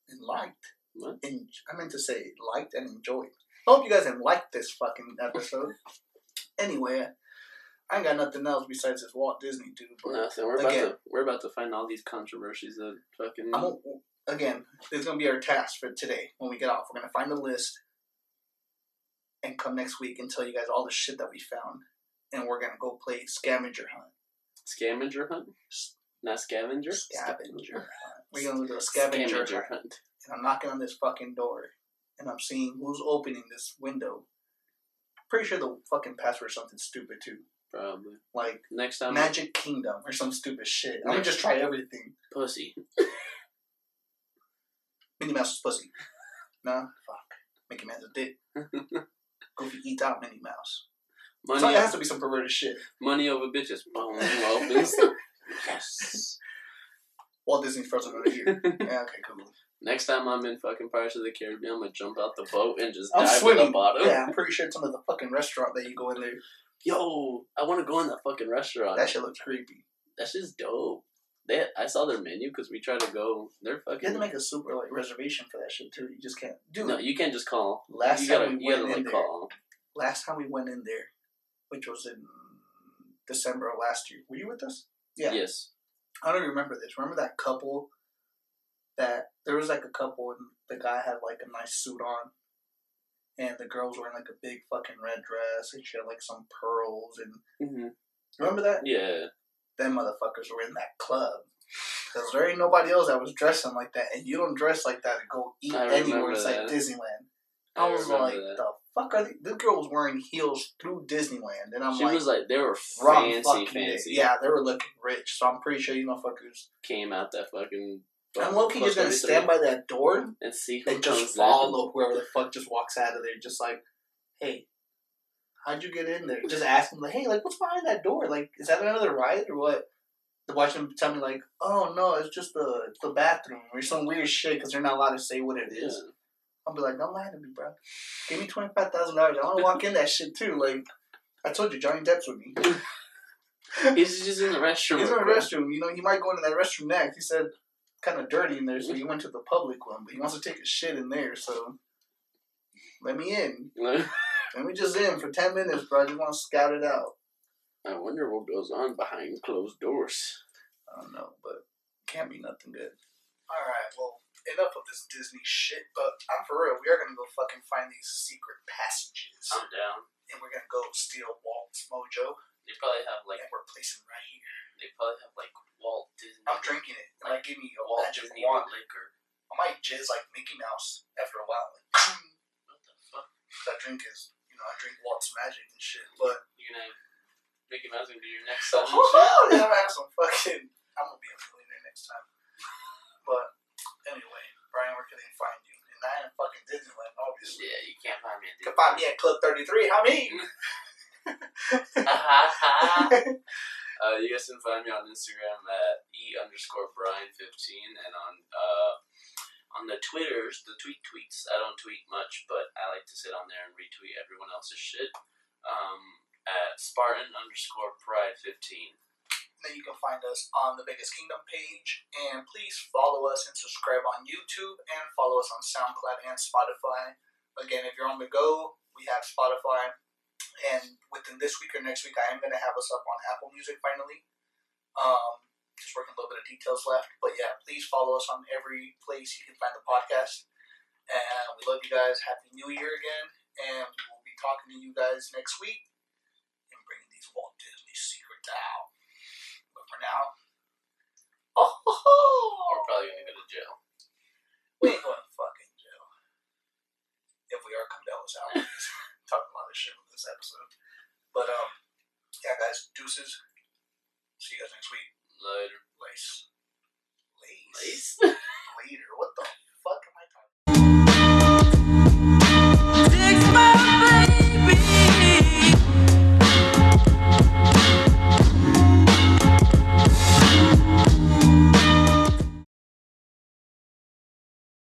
S1: and liked.
S2: What?
S1: I meant to say liked and enjoyed. I hope you guys have liked this fucking episode. anyway, I ain't got nothing else besides this Walt Disney dude. But
S2: Nothing. We're about
S1: Again.
S2: to we're about to find all these controversies that fucking.
S1: I'm again, this is gonna be our task for today when we get off. We're gonna find a list and come next week and tell you guys all the shit that we found. And we're gonna go play scavenger hunt.
S2: scavenger hunt. Not scavenger.
S1: Scavenger hunt. We're gonna do a scavenger, hunt.
S2: hunt.
S1: and I'm knocking on this fucking door, and I'm seeing who's opening this window. Pretty sure the fucking password is something stupid too,
S2: Probably.
S1: like
S2: Next time,
S1: Magic Kingdom or some stupid shit. I'm gonna just try everything.
S2: pussy.
S1: Minnie Mouse is pussy. Nah, fuck. Mickey Mouse is dick. <laughs> Goofy eats out Minnie Mouse.
S2: Money,
S1: So it has to be some perverted shit.
S2: money over bitches. <laughs> Boom. Yes. <laughs>
S1: Walt Disney's frozen over here. <laughs> Yeah, okay, cool.
S2: Next time I'm in fucking Pirates of the Caribbean, I'm gonna jump out the boat and just
S1: I'm
S2: dive to
S1: swimming.
S2: the bottom.
S1: Yeah, I'm pretty sure it's under the fucking restaurant that you go in there.
S2: Yo, I want to go in that fucking restaurant.
S1: That shit looks creepy.
S2: That's just dope. They, I saw their menu because we tried to go. They're fucking.
S1: You have to make a super like reservation for that shit too. You just can't. Dude,
S2: no, you can't just call.
S1: last
S2: you
S1: time
S2: gotta,
S1: we
S2: you gotta
S1: went in
S2: like
S1: there,
S2: call.
S1: last time we went in there, which was in December of last year. Were you with us? Yeah.
S2: Yes.
S1: I don't even remember this. Remember that couple that there was like a couple and the guy had like a nice suit on and the girls wearing like a big fucking red dress and she had like some pearls and
S2: hmm
S1: remember that?
S2: Yeah.
S1: Them motherfuckers were in that club. Because there ain't nobody else that was dressing like that and you don't dress like that to go eat
S2: I
S1: anywhere it's like. Disneyland.
S2: I
S1: I was like,
S2: that.
S1: the fuck are they? This girl was wearing heels through Disneyland, and I'm
S2: she
S1: like,
S2: was like, they were fancy,
S1: fucking
S2: fancy.
S1: day. Yeah, they were looking rich, so I'm pretty sure you motherfuckers.
S2: Came out that fucking.
S1: I'm low just gonna stand by that door
S2: and see who
S1: and just
S2: in.
S1: follow whoever the fuck just walks out of there, just like, hey, how'd you get in there? Just ask them like, hey, like, what's behind that door? Like, is that another riot or what? To watch them tell me like, oh no, it's just the it's the bathroom or some weird shit because they're not allowed to say what it is. Yeah. I'll be like, don't lie to me, bro. Give me twenty five thousand dollars. I want to walk in that shit too. Like, I told you, Johnny Depp's with me. <laughs>
S2: He's just in the restroom.
S1: He's in the restroom. You know, he might go into that restroom next. He said, kind of dirty in there, so he went to the public one. But he wants to take a shit in there, so let me in. <laughs> Let me just in for ten minutes, bro. I just want to scout it out.
S2: I wonder what goes on behind closed doors.
S1: I don't know, but can't be nothing good. All right, well, enough of this Disney shit. But I'm for real. We are gonna go fucking find these secret passages,
S2: I'm down.
S1: and we're gonna go steal Walt's mojo.
S2: They probably have like
S1: and we're placing right here.
S2: they probably have like Walt Disney.
S1: I'm drinking it. It might give me a
S2: Walt Disney
S1: wand.
S2: liquor.
S1: I might jizz like Mickey Mouse after a while. Like,
S2: What the fuck?
S1: that drink is, you know, I drink Walt's Magic and shit. But
S2: You're gonna Mickey Mouse gonna be your next
S1: so,
S2: son. and
S1: yeah, I'm gonna have some fucking. I'm gonna be a millionaire next time. But anyway, Brian, where can they find you? And I am fucking Disneyland, obviously.
S2: Yeah, you can't find me at
S1: You can find me at Club 33. How me? <laughs>
S2: uh, you guys can find me on Instagram at e underscore Brian fifteen and on uh on the Twitters, the tweet tweets. I don't tweet much, but I like to sit on there and retweet everyone else's shit. Um, at Spartan underscore Pride fifteen.
S1: then you can find us on the Biggest Kingdom page. And please follow us and subscribe on YouTube and follow us on SoundCloud and Spotify. Again, if you're on the go, we have Spotify. And within this week or next week, I am going to have us up on Apple Music finally. Um, just working a little bit of details left. But yeah, please follow us on every place you can find the podcast. And we love you guys. Happy New Year again. And we will be talking to you guys next week and bringing these Walt Disney secrets out. But for now, oh,
S2: We're probably gonna go to jail.
S1: we ain't going to fucking jail. If we are, come down us out. <laughs> Talking a lot of shit with this episode. But, um, yeah, guys, deuces. See you guys next week.
S2: Later.
S1: Lace. Lace.
S2: Lace?
S1: Later. What the